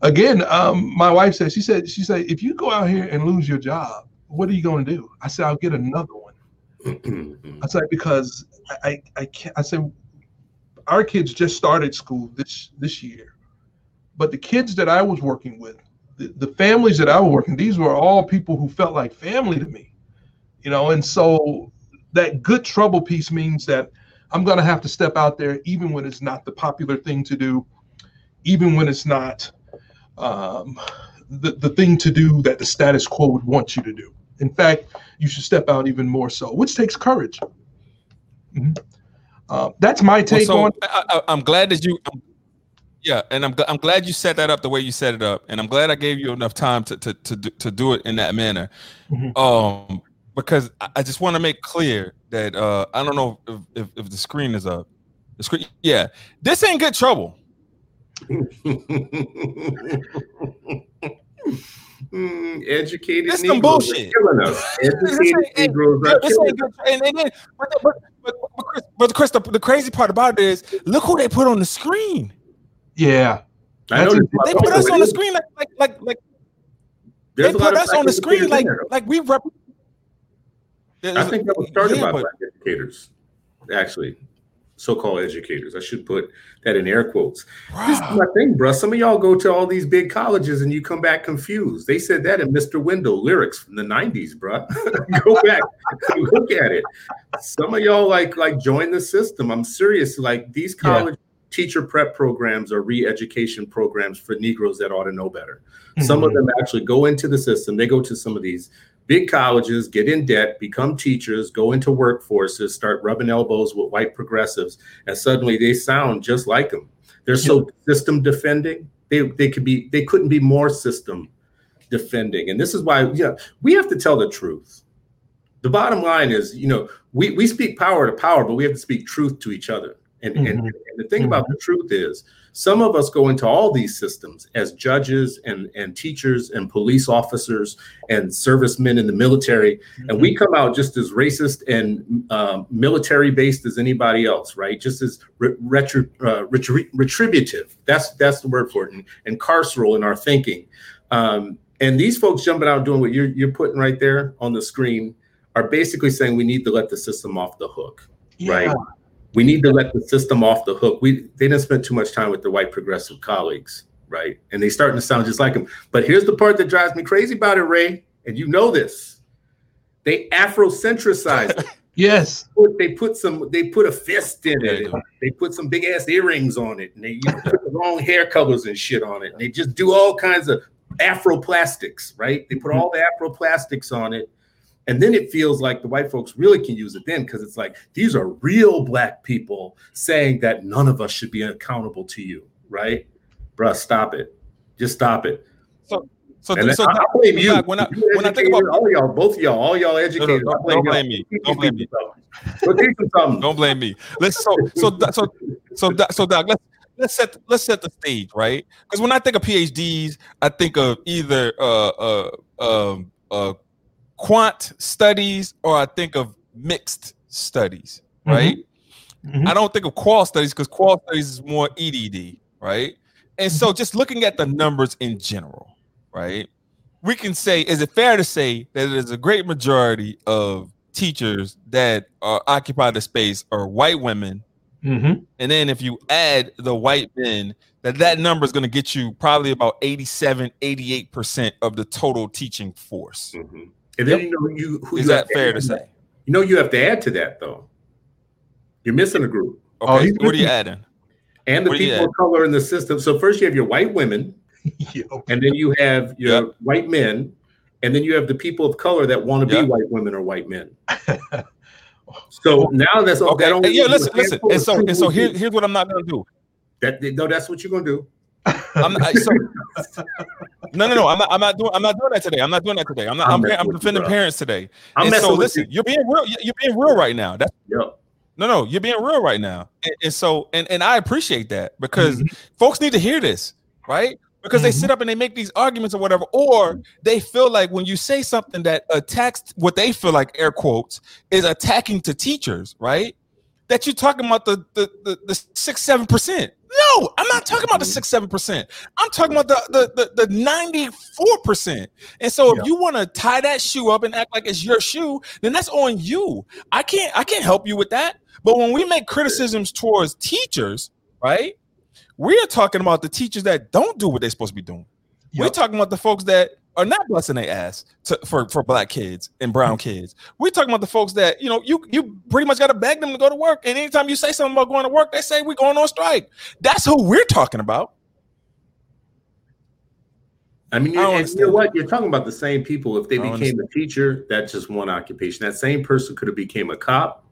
Again, um, my wife said, she said, she said, if you go out here and lose your job, what are you going to do? I said, I'll get another one. I said, because I, I can't, I said, our kids just started school this, this year, but the kids that I was working with, the, the families that I was working, these were all people who felt like family to me, you know? And so that good trouble piece means that I'm going to have to step out there, even when it's not the popular thing to do, even when it's not um, the, the thing to do that the status quo would want you to do. In fact, you should step out even more so, which takes courage. Mm-hmm. Uh, that's my take well, so on. I, am glad that you. Yeah, and I'm I'm glad you set that up the way you set it up, and I'm glad I gave you enough time to to to, to do it in that manner. Mm-hmm. Um, because I just want to make clear that uh, I don't know if, if, if, the screen is up. The screen, yeah, this ain't good trouble. Mm, educated this some bullshit. killing us. (laughs) Educated Negroes are killing us. And, and then, but, but, but, but, Chris, but Chris, the, the crazy part about it is, look who they put on the screen. Yeah, I know they put us on the screen like like like like. There's they put us on the screen like like we rep- I think that was started yeah, by but, black educators, actually, so-called educators. I should put that in air quotes. Wow. This is my thing, bro. Some of y'all go to all these big colleges and you come back confused. They said that in Mr. Window lyrics from the '90s, bro. (laughs) go back, look at it. Some of y'all like like join the system. I'm serious. Like these college yeah. teacher prep programs or re-education programs for Negroes that ought to know better. Mm-hmm. Some of mm-hmm. them actually go into the system. They go to some of these big colleges, get in debt, become teachers, go into workforces, start rubbing elbows with white progressives, and suddenly they sound just like them. They're so system defending. They they could be they couldn't be more system defending. And this is why yeah, we have to tell the truth. The bottom line is, you know, we, we speak power to power, but we have to speak truth to each other. And, mm-hmm. and, and, the thing mm-hmm. about the truth is some of us go into all these systems as judges and, and teachers and police officers and servicemen in the military, mm-hmm. and we come out just as racist and uh, military based as anybody else, right? Just as re- retri- uh, retri- retributive. That's that's the word for it, and, and carceral in our thinking. Um, and these folks jumping out doing what you're you're putting right there on the screen are basically saying we need to let the system off the hook, yeah. right? We need to let the system off the hook. We they didn't spend too much time with their white progressive colleagues, right? And they starting to sound just like them. But here's the part that drives me crazy about it, Ray, and you know this. They Afrocentricize. (laughs) yes. They put some. They put a fist in it. They put some big ass earrings on it, and they put the wrong hair colors and shit on it. And they just do all kinds of Afroplastics, right? They put mm-hmm. all the Afroplastics on it and then it feels like the white folks really can use it then because it's like these are real black people saying that none of us should be accountable to you, right? Bruh, stop it. Just stop it. So so, and so I, I blame you. When I when I think about all y'all, both of y'all, all y'all educators, no, no, don't, blame me. Don't blame me. Don't blame me. Let's so so so so so Doc, let's let's set let's set the stage right because when I think of PhDs, I think of either uh uh um uh, quant studies or I think of mixed studies, mm-hmm. right? Mm-hmm. Mm-hmm. I don't think of qual studies because qual studies is more EDD, right? And so mm-hmm. just looking at the numbers in general, right? we can say, is it fair to say that there's a great majority of teachers that are occupy the space are white women? Mhm. And then if you add the white men, that that number is going to get you probably about 87, 88% of the total teaching force. Mhm. And then you know you who Is you that fair add to say? You know you have to add to that though. You're missing a group. Oh, Okay, he's what are you adding? And the What people of color in the system. So first you have your white women, (laughs) Yeah. and then you have your Yep. white men, and then you have the people of color that want to Yep. be white women or white men. (laughs) So now that's Okay, that only yeah, leaves listen, listen. And so, and so people here, here's what I'm not going to do. that no, that's what you're gonna do. I'm not, so, no, no, no. I'm not. I'm not doing. I'm not doing that today. I'm not doing that today. I'm not. I'm I'm, I'm defending parents today. I'm and so listen, you. you're being real. You're being real right now. That's Yep. no, no. You're being real right now. And, and so, and and I appreciate that because Mm-hmm. folks need to hear this, right? Because they Mhm. sit up and they make these arguments or whatever, or they feel like when you say something that attacks what they feel like air quotes is attacking to teachers, right? That you're talking about the the the, the six seven percent. No, I'm not talking about the Mhm. six seven percent. I'm talking about the the the, the 94 percent. And so, Yeah. if you want to tie that shoe up and act like it's your shoe, then that's on you. I can't I can't help you with that. But when we make criticisms towards teachers, right? We're talking about the teachers that don't do what they're supposed to be doing. We're talking about the folks that are not busting their ass to, for for black kids and brown (laughs) kids. We're talking about the folks that you know you you pretty much got to beg them to go to work. And anytime you say something about going to work, they say we're going on strike. That's who we're talking about. I mean, I you, don't and you know understand. what? You're talking about the same people. If they became a teacher, that's just one occupation. That same person could have became a cop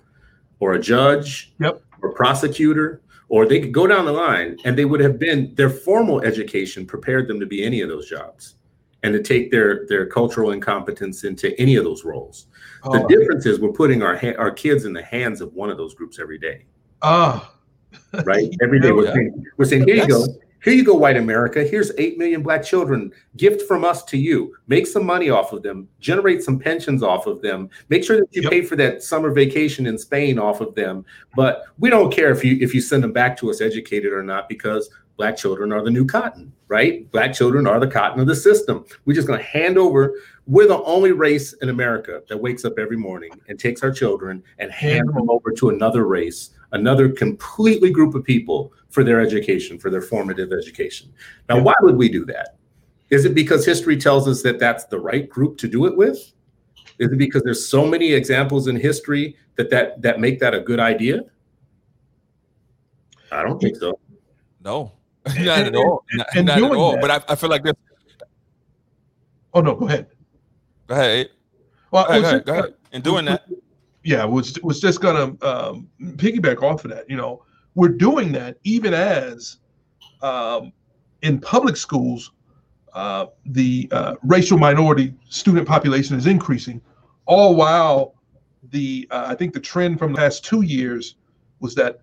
or a judge Yep. or prosecutor, or they could go down the line and they would have been their formal education prepared them to be any of those jobs and to take their their cultural incompetence into any of those roles. The Oh, difference is we're putting our ha- our kids in the hands of one of those groups every day, ah. (laughs) right? Every day we're saying, we're saying, here you go. Here you go, white America. Here's 8 million black children. Gift from us to you. Make some money off of them. Generate some pensions off of them. Make sure that you Yep. pay for that summer vacation in Spain off of them. But we don't care if you if you send them back to us educated or not because black children are the new cotton, right? Black children are the cotton of the system. We're just going to hand over. We're the only race in America that wakes up every morning and takes our children and hand them over to another race, another completely group of people for their education, for their formative education. Now, why would we do that? Is it because history tells us that that's the right group to do it with? Is it because there's so many examples in history that that that make that a good idea? I don't think so. No, (laughs) not at all. Not, and not at all. that- But I, I feel like this. Oh no, go ahead. Go ahead. Well, Go ahead. was Go ahead. just- Go ahead. In doing that, yeah, was was just gonna um, piggyback off of that. You know, we're doing that even as um, in public schools, uh, the uh, racial minority student population is increasing, all while the uh, I think the trend from the past two years was that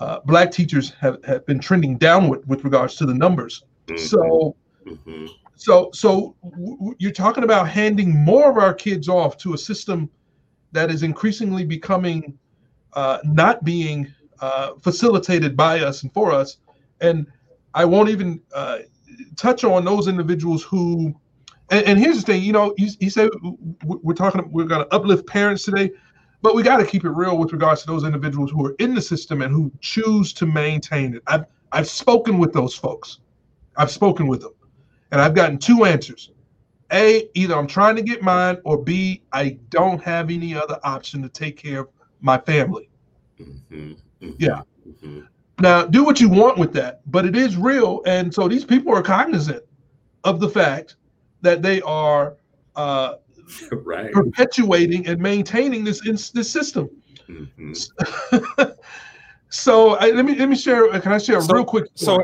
uh, black teachers have, have been trending downward with regards to the numbers. So Mhm. so so w- you're talking about handing more of our kids off to a system that is increasingly becoming uh, not being uh, facilitated by us and for us and i won't even uh, touch on those individuals who and, and here's the thing you know he, he said we're talking we're going to uplift parents today but we got to keep it real with regards to those individuals who are in the system and who choose to maintain it i've i've spoken with those folks i've spoken with them and I've gotten two answers. A, either I'm trying to get mine, or B, I don't have any other option to take care of my family. Mhm. Mhm. Yeah. Mhm. Now, do what you want with that, but it is real. And so these people are cognizant of the fact that they are uh, (laughs) Right. perpetuating and maintaining this this system. Mhm. (laughs) so I, let me let me share. Can I share a So- real quick? so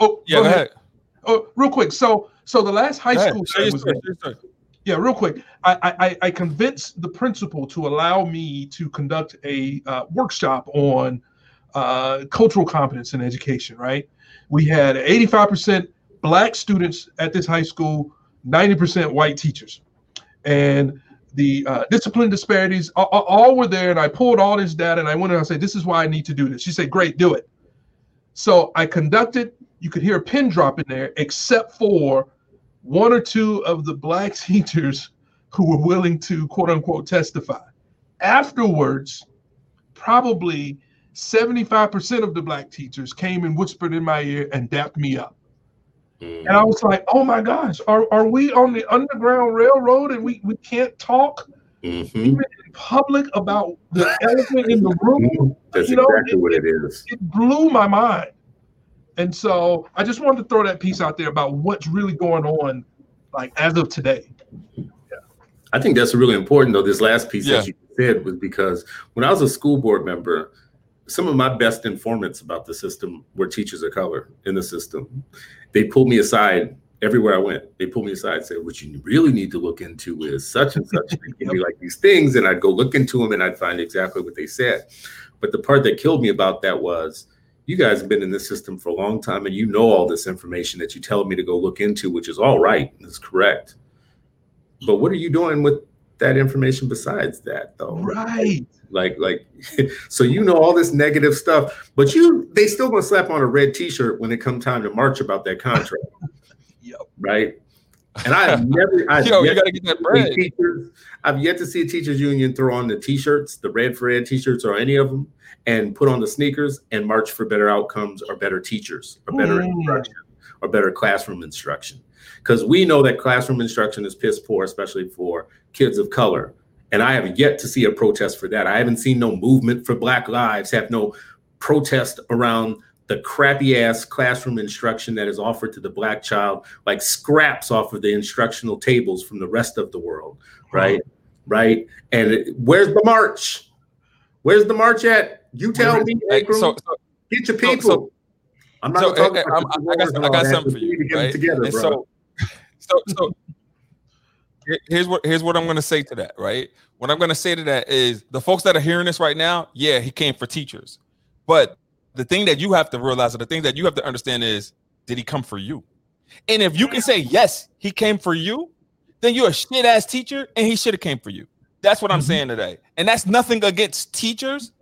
oh, yeah, go ahead. Oh, real quick. So so the last high Go school Share I story, in, share your story. Yeah, real quick. I, I I convinced the principal to allow me to conduct a uh, workshop on uh, cultural competence in education. Right, we had 85% black students at this high school, 90% white teachers, and the uh, discipline disparities all, all- were there. And I pulled all this data and I went and I said, "This is why I need to do this." She said, "Great, do it." So I conducted. You could hear a pin drop in there, except for one or two of the black (laughs) teachers who were willing to quote unquote testify. Afterwards, probably 75% of the black teachers came and whispered in my ear and dapped me up. Mm. And I was like, oh my gosh, are, are we on the Underground Railroad and we, we can't talk mm-hmm. even in public about the elephant in the room? (laughs) That's you know, exactly it, what it is. It blew my mind. And so I just wanted to throw that piece out there about what's really going on, like as of today. Yeah. I think that's really important, though. This last piece yeah. that you said was because when I was a school board member, some of my best informants about the system were teachers of color in the system. They pulled me aside everywhere I went. They pulled me aside and said, What you really need to look into is such and such. Give me like these things, and I'd go look into them and I'd find exactly what they said. But the part that killed me about that was you guys have been in this system for a long time and you know all this information that you tell me to go look into, which is all right, is correct. But what are you doing with that information besides that though? Right. Like, like, (laughs) so you know all this negative stuff, but you they still gonna slap on a red t-shirt when it come time to march about that contract. (laughs) yep. Right. And I've never (laughs) I've Yo, you gotta get that bread. Teachers, I've yet to see a teachers union throw on the t-shirts, the Red for Ed t-shirts, or any of them and put on the sneakers and march for better outcomes or better teachers or better mm. instruction or better classroom instruction. Because we know that classroom instruction is piss poor, especially for kids of color. And I have yet to see a protest for that. I haven't seen no movement for Black Lives, have no protest around the crappy ass classroom instruction that is offered to the black child, like scraps off of the instructional tables from the rest of the world, right? Right. And it, where's the march? Where's the march at? You tell me, hey, so, so, get your people. So, I'm not so, talking about I, I got, I got something for you. To right? together, so, so, so here's what here's what I'm going to say to that. Right, what I'm going to say to that is the folks that are hearing this right now. Yeah, he came for teachers, but the thing that you have to realize, or the thing that you have to understand is, did he come for you? And if you can say yes, he came for you, then you're a shit ass teacher, and he should have came for you. That's what I'm mm-hmm. saying today. And that's nothing against teachers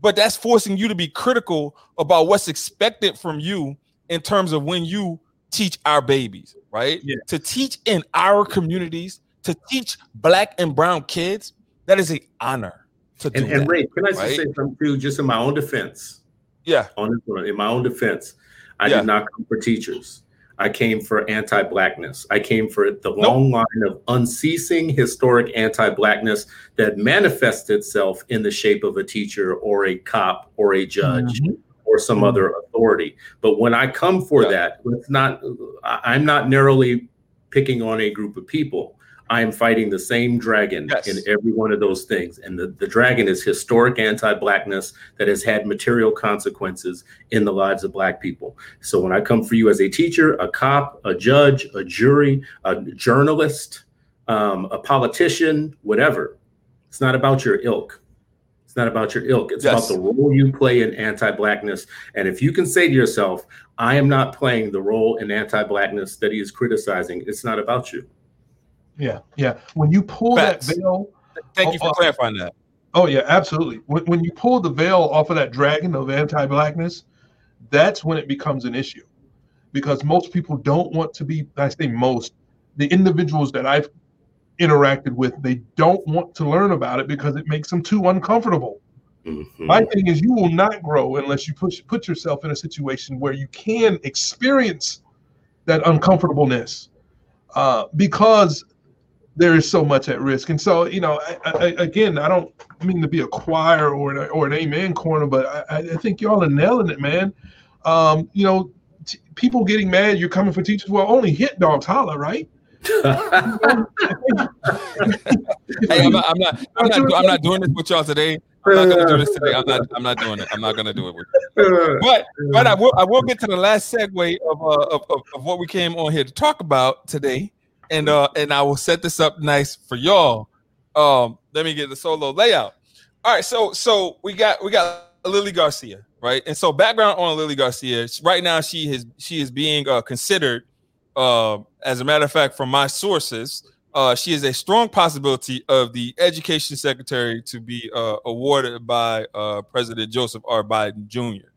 but that's forcing you to be critical about what's expected from you in terms of when you teach our babies, right? Yeah. To teach in our communities, to teach black and brown kids, that is an honor. To and, and Ray, can I right? just say something too, just in my own defense? Yeah. On in my own defense, I yeah. did not come for teachers. I came for anti Blackness. I came for the long nope. line of unceasing historic anti Blackness that manifests itself in the shape of a teacher or a cop or a judge. Mm-hmm. Or some mm-hmm. other authority. But when I come for yeah. that, it's not, I'm not narrowly picking on a group of people. I am fighting the same dragon yes. in every one of those things. And the, the dragon is historic anti Blackness that has had material consequences in the lives of Black people. So when I come for you as a teacher, a cop, a judge, a jury, a journalist, um, a politician, whatever, it's not about your ilk. It's not about your ilk. It's yes. about the role you play in anti Blackness. And if you can say to yourself, I am not playing the role in anti Blackness that he is criticizing, it's not about you. Yeah, yeah. When you pull Facts. that veil, thank you for off, clarifying that. Oh yeah, absolutely. When, when you pull the veil off of that dragon of anti-blackness, that's when it becomes an issue, because most people don't want to be. I say most, the individuals that I've interacted with, they don't want to learn about it because it makes them too uncomfortable. Mm-hmm. My thing is, you will not grow unless you push put yourself in a situation where you can experience that uncomfortableness, uh, because there is so much at risk. And so, you know, I, I, again, I don't mean to be a choir or an, or an amen corner, but I, I think y'all are nailing it, man. Um, you know, t- people getting mad you're coming for teachers. Well, only hit dogs holler, right? Hey, I'm not, I'm not, I'm not, I'm not doing this with y'all today. I'm not gonna do this today. I'm not. I'm not doing it. I'm not gonna do it with. But but I will. I will get to the last segue of, uh, of, of of what we came on here to talk about today and uh and I will set this up nice for y'all. Um, let me get the solo layout. All right, so so we got we got Lily Garcia, right? And so background on Lily Garcia. Right now, she is she is being uh, considered. Uh, as a matter of fact, from my sources, uh, she is a strong possibility of the education secretary to be uh, awarded by uh, President Joseph R. Biden Jr.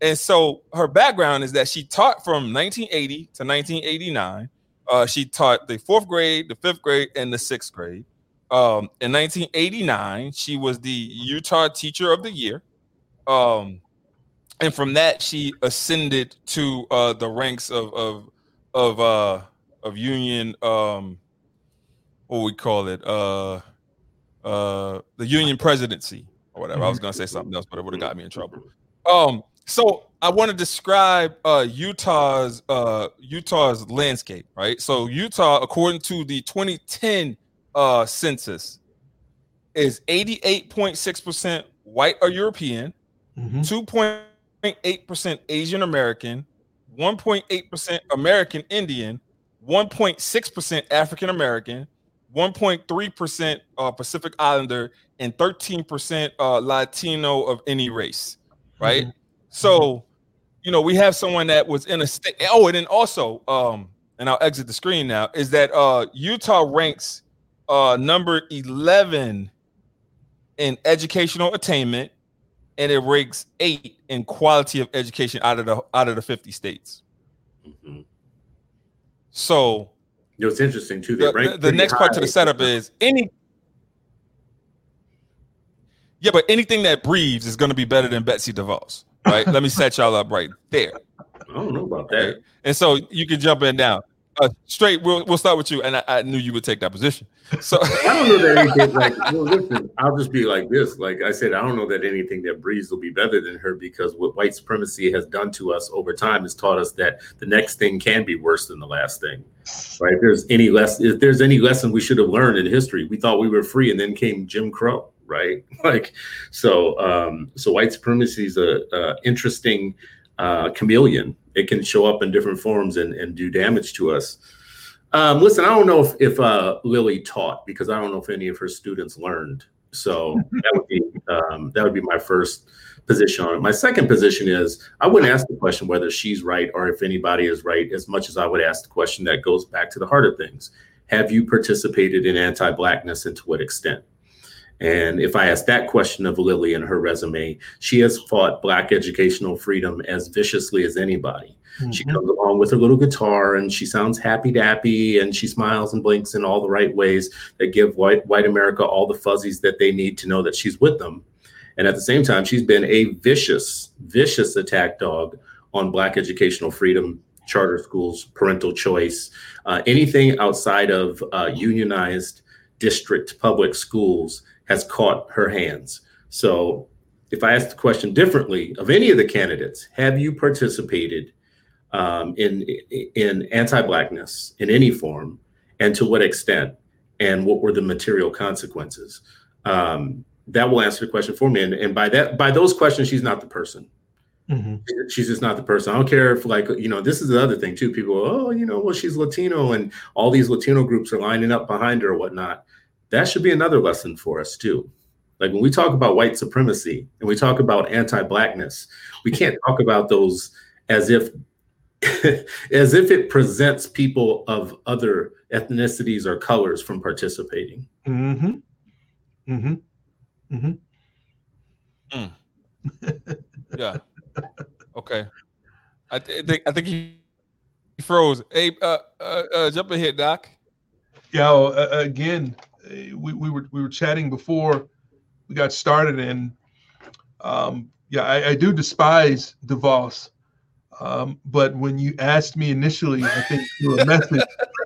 And so her background is that she taught from 1980 to 1989 Uh, she taught the fourth grade, the fifth grade, and the sixth grade. Um, in 1989, she was the Utah Teacher of the Year. Um, and from that, she ascended to uh, the ranks of of of uh, of Union. Um, what we call it? Uh, uh, the Union presidency or whatever. I was gonna say something else, but it would have got me in trouble. Um, so I want to describe uh, Utah's uh, Utah's landscape, right? So Utah, according to the 2010 uh, census, is 88.6% white or European, Mhm. 2.8% Asian American, 1.8% American Indian, 1.6% African American, 1.3% uh, Pacific Islander, and 13% uh, Latino of any race, right? So, you know, we have someone that was in a state. Oh, and then also, um, and I'll exit the screen now, is that uh Utah ranks uh number 11 in educational attainment, and it ranks eight in quality of education out of the out of the 50 states. Mhm. So You know, it's interesting too. They the, the- next part to the setup is any yeah, but anything that breathes is going to be better than Betsy DeVos, right? Let me set y'all up right there. (laughs) I don't know about that. And so you can jump in now. Uh, straight, we'll, we'll start with you. And I, I knew you would take that position. So (laughs) I don't know that anything like well, listen, I'll just be like this. Like I said, I don't know that anything that breathes will be better than her because what white supremacy has done to us over time has taught us that the next thing can be worse than the last thing. Right? If there's any less if there's any lesson we should have learned in history, we thought we were free and then came Jim Crow, right? (laughs) Like so um so white supremacy is a, a interesting uh chameleon. It can show up in different forms and, and do damage to us. Um, listen, I don't know if, if uh, Lily taught because I don't know if any of her students learned. So that would be um, that would be my first position on it. My second position is I wouldn't ask the question whether she's right or if anybody is right as much as I would ask the question that goes back to the heart of things. Have you participated in anti-blackness and to what extent? And if I ask that question of Lily in her resume, she has fought black educational freedom as viciously as anybody. She Mhm. comes along with her little guitar and she sounds happy dappy and she smiles and blinks in all the right ways that give white white America all the fuzzies that they need to know that she's with them. And at the same time, she's been a vicious, vicious attack dog on black educational freedom, charter schools, parental choice, uh, anything outside of uh, unionized district public schools has caught her hands. So if I ask the question differently of any of the candidates, have you participated um, in in anti-blackness in any form, and to what extent, and what were the material consequences? Um, that will answer the question for me. And, and by that, by those questions, she's not the person. Mhm. She's just not the person. I don't care if, like, you know, this is the other thing too. People, oh, you know, well, she's Latino, and all these Latino groups are lining up behind her or whatnot. That should be another lesson for us too. Like when we talk about white supremacy and we talk about anti-blackness, we can't talk about those as if (laughs) as if it presents people of other ethnicities or colors from participating. Mm-hmm. Mm-hmm. Mm-hmm. (laughs) yeah. Okay. I, th- I think I think he he froze. Hey, uh, uh, uh jump ahead, Doc. Yeah. well, uh, again, we, we were we were chatting before we got started, and um, yeah, I, I do despise DeVos. Um, but when you asked me initially, I think through a message,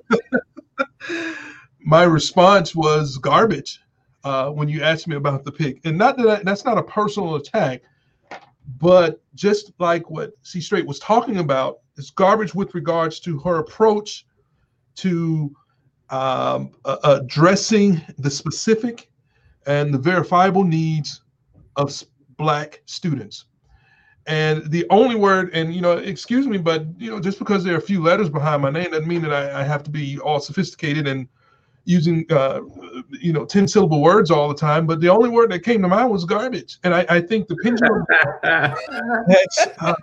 (laughs) my response was garbage. Uh, when you asked me about the pick, and not that I, that's not a personal attack, but just like what C Straight was talking about, it's garbage with regards to her approach to um, uh, addressing the specific and the verifiable needs of black students. And the only word, and you know, excuse me, but you know, just because there are a few letters behind my name doesn't mean that I, I have to be all sophisticated and using, uh, you know, 10 syllable words all the time. But the only word that came to mind was garbage. And I, I think the pendulum (laughs) has, uh,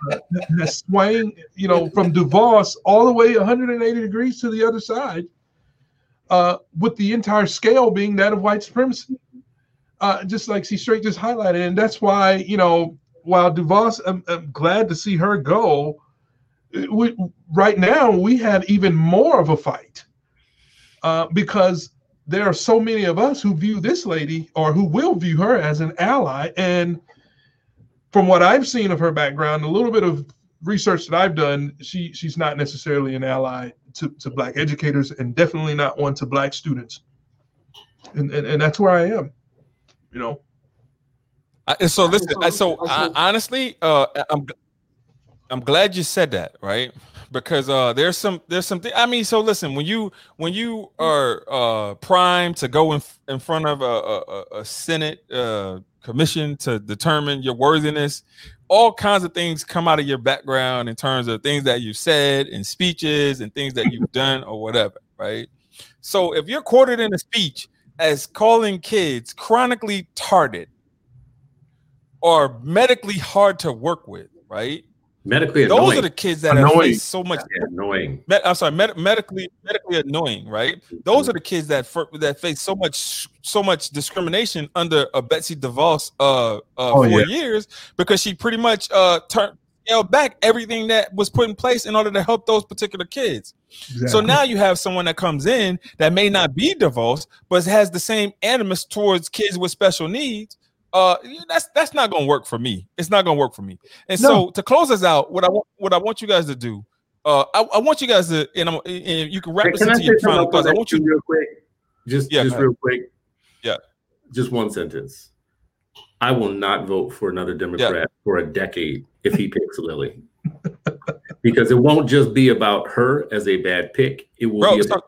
has swaying, you know, from DeVos all the way 180 degrees to the other side, uh, with the entire scale being that of white supremacy. Uh, just like C Straight just highlighted. And that's why, you know, while DeVos, I'm, I'm glad to see her go, we, right now we have even more of a fight uh, because there are so many of us who view this lady or who will view her as an ally. And from what I've seen of her background, a little bit of research that I've done, she she's not necessarily an ally to, to black educators and definitely not one to black students. And, and, and that's where I am, you know. I, so listen, I, so I, honestly, uh, I'm I'm glad you said that, right? Because uh, there's some there's something. I mean, so listen, when you when you are uh, primed to go in in front of a, a, a Senate uh, commission to determine your worthiness, all kinds of things come out of your background in terms of things that you've said and speeches and things that you've done or whatever, right? So if you're quoted in a speech as calling kids chronically tarded or medically hard to work with, right? Medically those annoying. are the kids that have faced so much Yeah, annoying. med- I'm sorry, med- medically medically annoying, right? Those are the kids that for, that face so much so much discrimination under a Betsy DeVos uh, uh Oh, four yeah. years because she pretty much uh turned scaled back everything that was put in place in order to help those particular kids. So now you have someone that comes in that may not be DeVos, but has the same animus towards kids with special needs. Uh, that's that's not gonna work for me. It's not gonna work for me. And so to close us out, what I want what I want you guys to do, uh, I, I want you guys to, and, I'm, and you can wrap Hey, this can into your something final about thoughts. I that want you. real quick? Just, Yeah, just real quick. Yeah. Just one sentence. I will not vote for another Democrat for a decade if he picks Lily. (laughs) because it won't just be about her as a bad pick. It will Bro, be it's about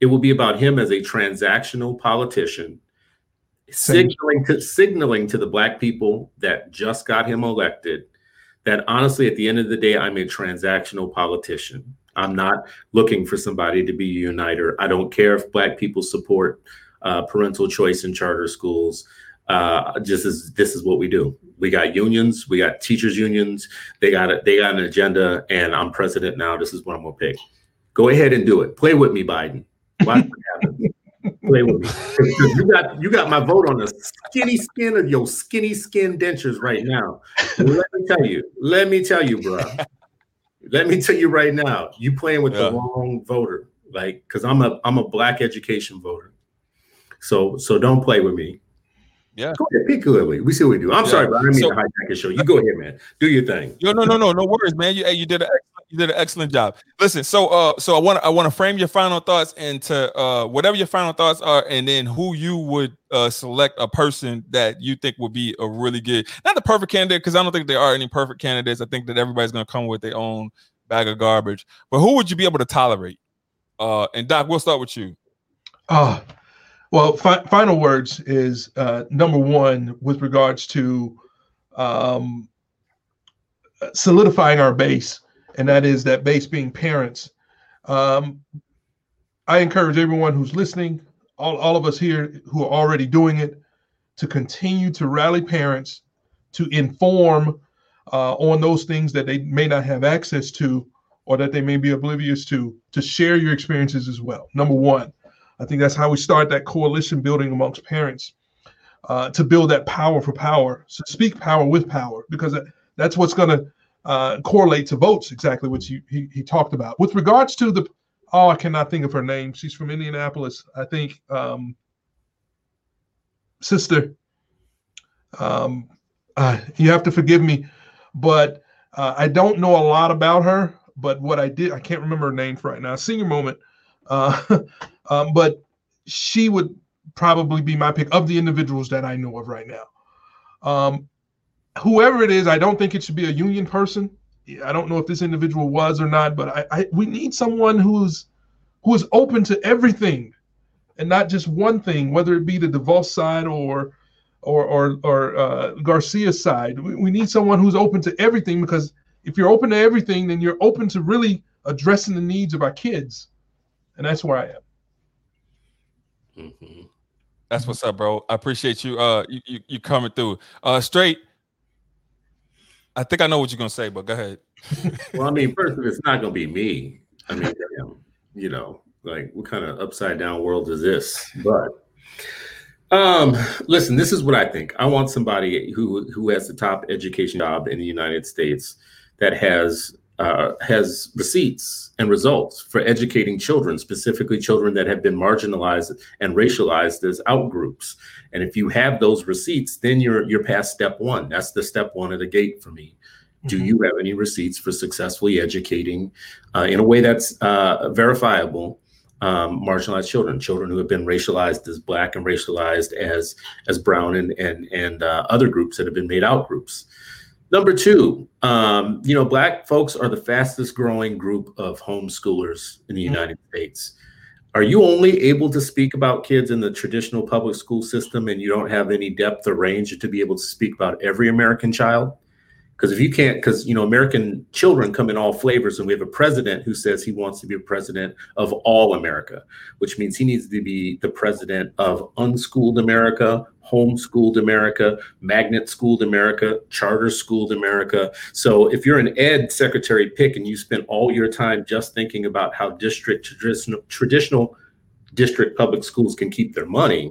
it will be about him as a transactional politician Same. Signaling to signaling to the black people that just got him elected that honestly at the end of the day i'm a transactional politician. I'm not looking for somebody to be a uniter. I don't care if black people support uh, parental choice in charter schools. Uh, just as this is what we do. We got unions we got teachers unions. They got it they got an agenda and i'm president now. This is what i'm gonna pick. Go ahead and do it. Play with me biden. Watch what happens play with me. (laughs) 'Cause You got you got my vote on the skinny skin of your skinny skin dentures right now. Let me tell you, let me tell you, bro. (laughs) Let me tell you right now, you playing with Yeah. the wrong voter. Like, because I'm a I'm a black education voter. So so don't play with me. Yeah. Go ahead, pick Lily. We see what we do. I'm Yeah. sorry, but I didn't mean So- to hijack your show. You go ahead, man. Do your thing. Yo, no, no, no, no worries, man. You you did an you did an excellent job. Listen, so uh, so I want I want to frame your final thoughts into uh whatever your final thoughts are, and then who you would uh select a person that you think would be a really good, not the perfect candidate, because I don't think there are any perfect candidates. I think that everybody's gonna come with their own bag of garbage. But who would you be able to tolerate? Uh, and Doc, we'll start with you. Oh, well, fi- final words is uh, number one with regards to um, solidifying our base, and that is that base being parents. Um, I encourage everyone who's listening, all, all of us here who are already doing it, to continue to rally parents to inform uh, on those things that they may not have access to or that they may be oblivious to, to share your experiences as well. Number one. I think that's how we start that coalition building amongst parents uh, to build that power for power. So speak power with power because that's what's going to uh, correlate to votes. Exactly what you, he he talked about. With regards to the oh, I cannot think of her name. She's from Indianapolis. I think um, sister. Um, uh, you have to forgive me, but uh, I don't know a lot about her. But what I did, I can't remember her name right now. Senior moment. Uh, (laughs) um, but she would probably be my pick of the individuals that I know of right now. Um, whoever it is, I don't think it should be a union person. I don't know if this individual was or not, but I, I we need someone who's who is open to everything and not just one thing, whether it be the DeVos side or or or, or uh, Garcia's side. We, we need someone who's open to everything because if you're open to everything, then you're open to really addressing the needs of our kids, and that's where I am. Mhm. That's what's up, bro. I appreciate you. Uh, you you, you coming through. Uh, straight. I think I know what you're gonna say, but go ahead. (laughs) Well, I mean, first, if it's not to be me, I mean, you know, like what kind of upside down world is this? But um, listen, this is what I think. I want somebody who who has the top education job in the United States that has uh, has receipts and results for educating children, specifically children that have been marginalized and racialized as outgroups. And if you have those receipts, then you're you're past step one. That's the step one of the gate for me. Do mm-hmm. you have any receipts for successfully educating uh, in a way that's uh, verifiable um, marginalized children, children who have been racialized as black and racialized as as brown and and and uh, other groups that have been made out groups. Number two, um, you know, black folks are the fastest growing group of homeschoolers in the mm-hmm. United States. Are you only able to speak about kids in the traditional public school system and you don't have any depth or range to be able to speak about every American child? Because if you can't, because you know, American children come in all flavors, and we have a president who says he wants to be a president of all America, which means he needs to be the president of unschooled America, homeschooled America, magnet schooled America, charter schooled America. So if you're an ed secretary pick and you spend all your time just thinking about how district traditional traditional district public schools can keep their money,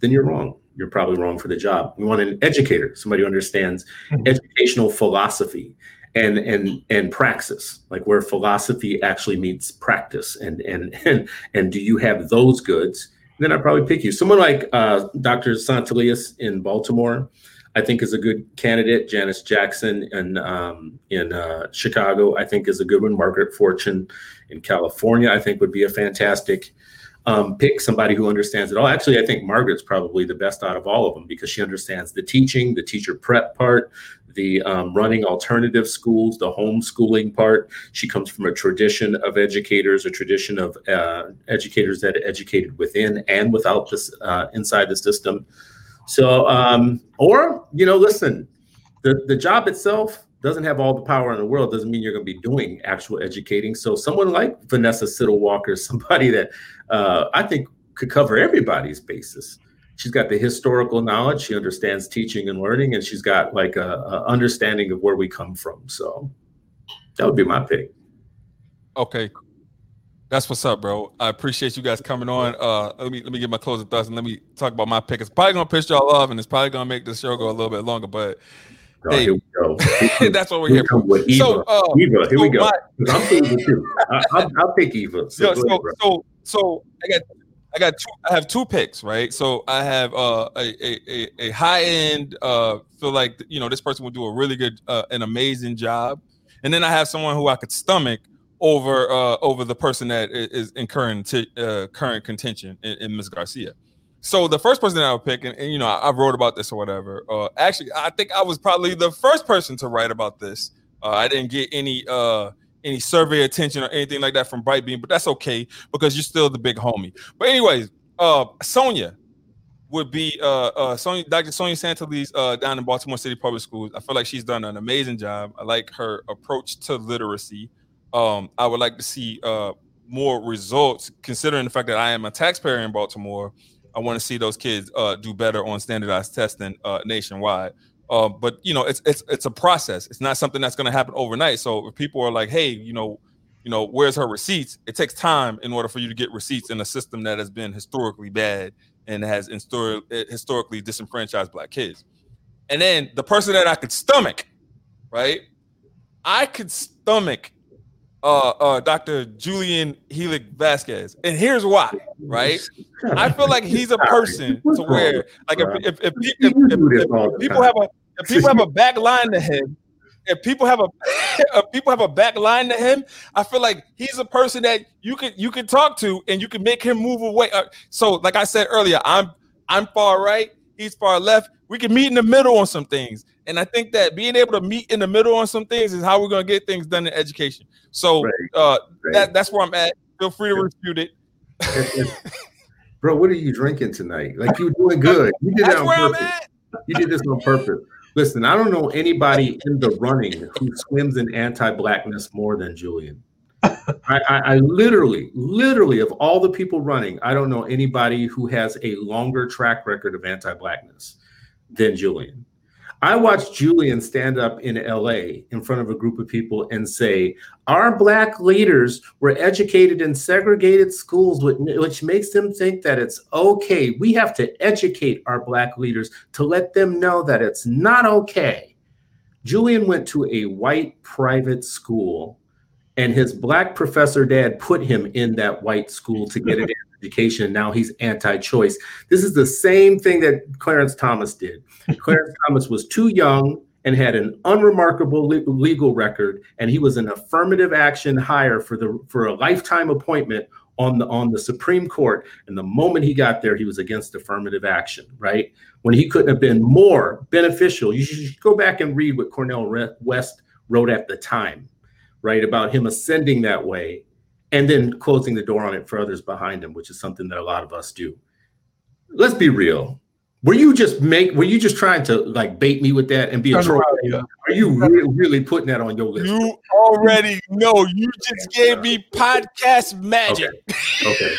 then you're wrong you're probably wrong for the job. We want an educator, somebody who understands mm-hmm. educational philosophy and and and praxis, like where philosophy actually meets practice. And and (laughs) and and do you have those goods? then I'd probably pick you. Someone like uh, Dr. Santelises in Baltimore, I think is a good candidate. Janice Jackson in um, in uh, Chicago, I think is a good one. Margaret Fortune in California, I think would be a fantastic um, pick somebody who understands it all. Actually, I think Margaret's probably the best out of all of them because she understands the teaching, the teacher prep part, the um, running alternative schools, the homeschooling part. She comes from a tradition of educators, a tradition of uh, educators that educated within and without this uh, inside the system. So, um, or you know, listen, the the job itself doesn't have all the power in the world doesn't mean you're going to be doing actual educating. So someone like Vanessa Siddle Walker, (laughs) somebody that uh, I think could cover everybody's basis. She's got the historical knowledge. She understands teaching and learning, and she's got like a, a understanding of where we come from. So that would be my pick. Okay, that's what's up, bro. I appreciate you guys coming on. Uh, let me let me get my closing thoughts and let me talk about my pick. It's probably gonna piss y'all off, and it's probably gonna make the show go a little bit longer. But Oh, (laughs) here we go. that's what we're here for. Eva. So, uh, Eva, here so we go. My, I'm thinking too. I, will pick Eva. So, so, so, so, so, I got, I got, two, I have two picks, right? So I have uh, a, a, a high end. Uh, feel like you know this person will do a really good, uh, an amazing job, and then I have someone who I could stomach over uh, over the person that is in current t- uh, current contention in, in Ms. Garcia. So the first person that I would pick, and, and you know, I, I, wrote about this or whatever. Uh, actually, I think I was probably the first person to write about this. Uh, I didn't get any uh, any survey attention or anything like that from Brightbeam, but that's okay because you're still the big homie. But anyways, uh, Sonia would be uh, uh, Dr. Sonja Santelises uh, down in Baltimore City Public Schools. I feel like she's done an amazing job. I like her approach to literacy. Um, I would like to see uh, more results, considering the fact that I am a taxpayer in Baltimore I want to see those kids uh, do better on standardized testing uh, nationwide. Uh, but you know, it's it's it's a process. It's not something that's going to happen overnight. So if people are like, "Hey, you know, you know, where's her receipts?" It takes time in order for you to get receipts in a system that has been historically bad and has histor- historically disenfranchised black kids. And then the person that I could stomach, right? I could stomach uh, uh, Dr. Julian Heilig Vasquez, and here's why. Right, I feel like he's a person to where, like, if if, if, if, people have a if people have a back line to him, if people have a (laughs) if people have a back line to him, I feel like he's a person that you can you can talk to and you can make him move away. Uh, so, like I said earlier, I'm I'm far right, he's far left. We can meet in the middle on some things. And I think that being able to meet in the middle on some things is how we're going to get things done in education. So right. Uh, right. That, that's where I'm at. Feel free to refute it. Bro, what are you drinking tonight? Like you were doing good. You did that's that on purpose. You did this on purpose. Listen, I don't know anybody in the running who swims in anti-blackness more than Julian. I, I, I, literally, literally, of all the people running, I don't know anybody who has a longer track record of anti-blackness than Julian. I watched Julian stand up in LA in front of a group of people and say, Our Black leaders were educated in segregated schools, which makes them think that it's okay. We have to educate our Black leaders to let them know that it's not okay. Julian went to a white private school, and his black professor dad put him in that white school to get an (laughs) education. Now he's anti choice. This is the same thing that Clarence Thomas did. Clarence Thomas was too young and had an unremarkable legal record, and he was an affirmative action hire for the for a lifetime appointment on the on the Supreme Court. And the moment he got there, he was against affirmative action, right? When he couldn't have been more beneficial. You should go back and read what Cornel West wrote at the time, right? About him ascending that way and then closing the door on it for others behind him, which is something that a lot of us do. Let's be real. Were you just make? Were you just trying to like bait me with that and be a troll? Are you really, really putting that on your list? You already know. You just gave me podcast magic. Okay.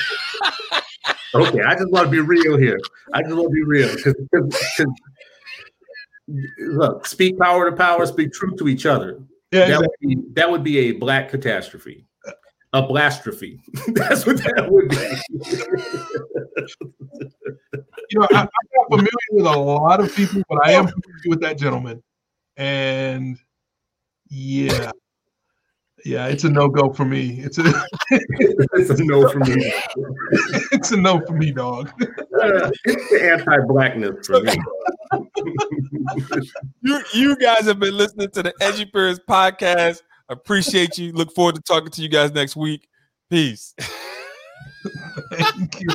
Okay. okay. I just want to be real here. I just want to be real because look, speak power to power, speak truth to each other. Yeah, that, exactly. would be, that would be a black catastrophe a blastrophe. (laughs) That's what that would be. (laughs) you know, I, am not familiar with a lot of people, but I am familiar with that gentleman. And yeah, yeah, it's a no go for me. It's a (laughs) it's a no for me. it's a no for me, dog. Uh, it's the anti-blackness for me. you you guys have been listening to the Edgy Edupreneurs podcast. Appreciate you. Look forward to talking to you guys next week. Peace. (laughs) Thank you.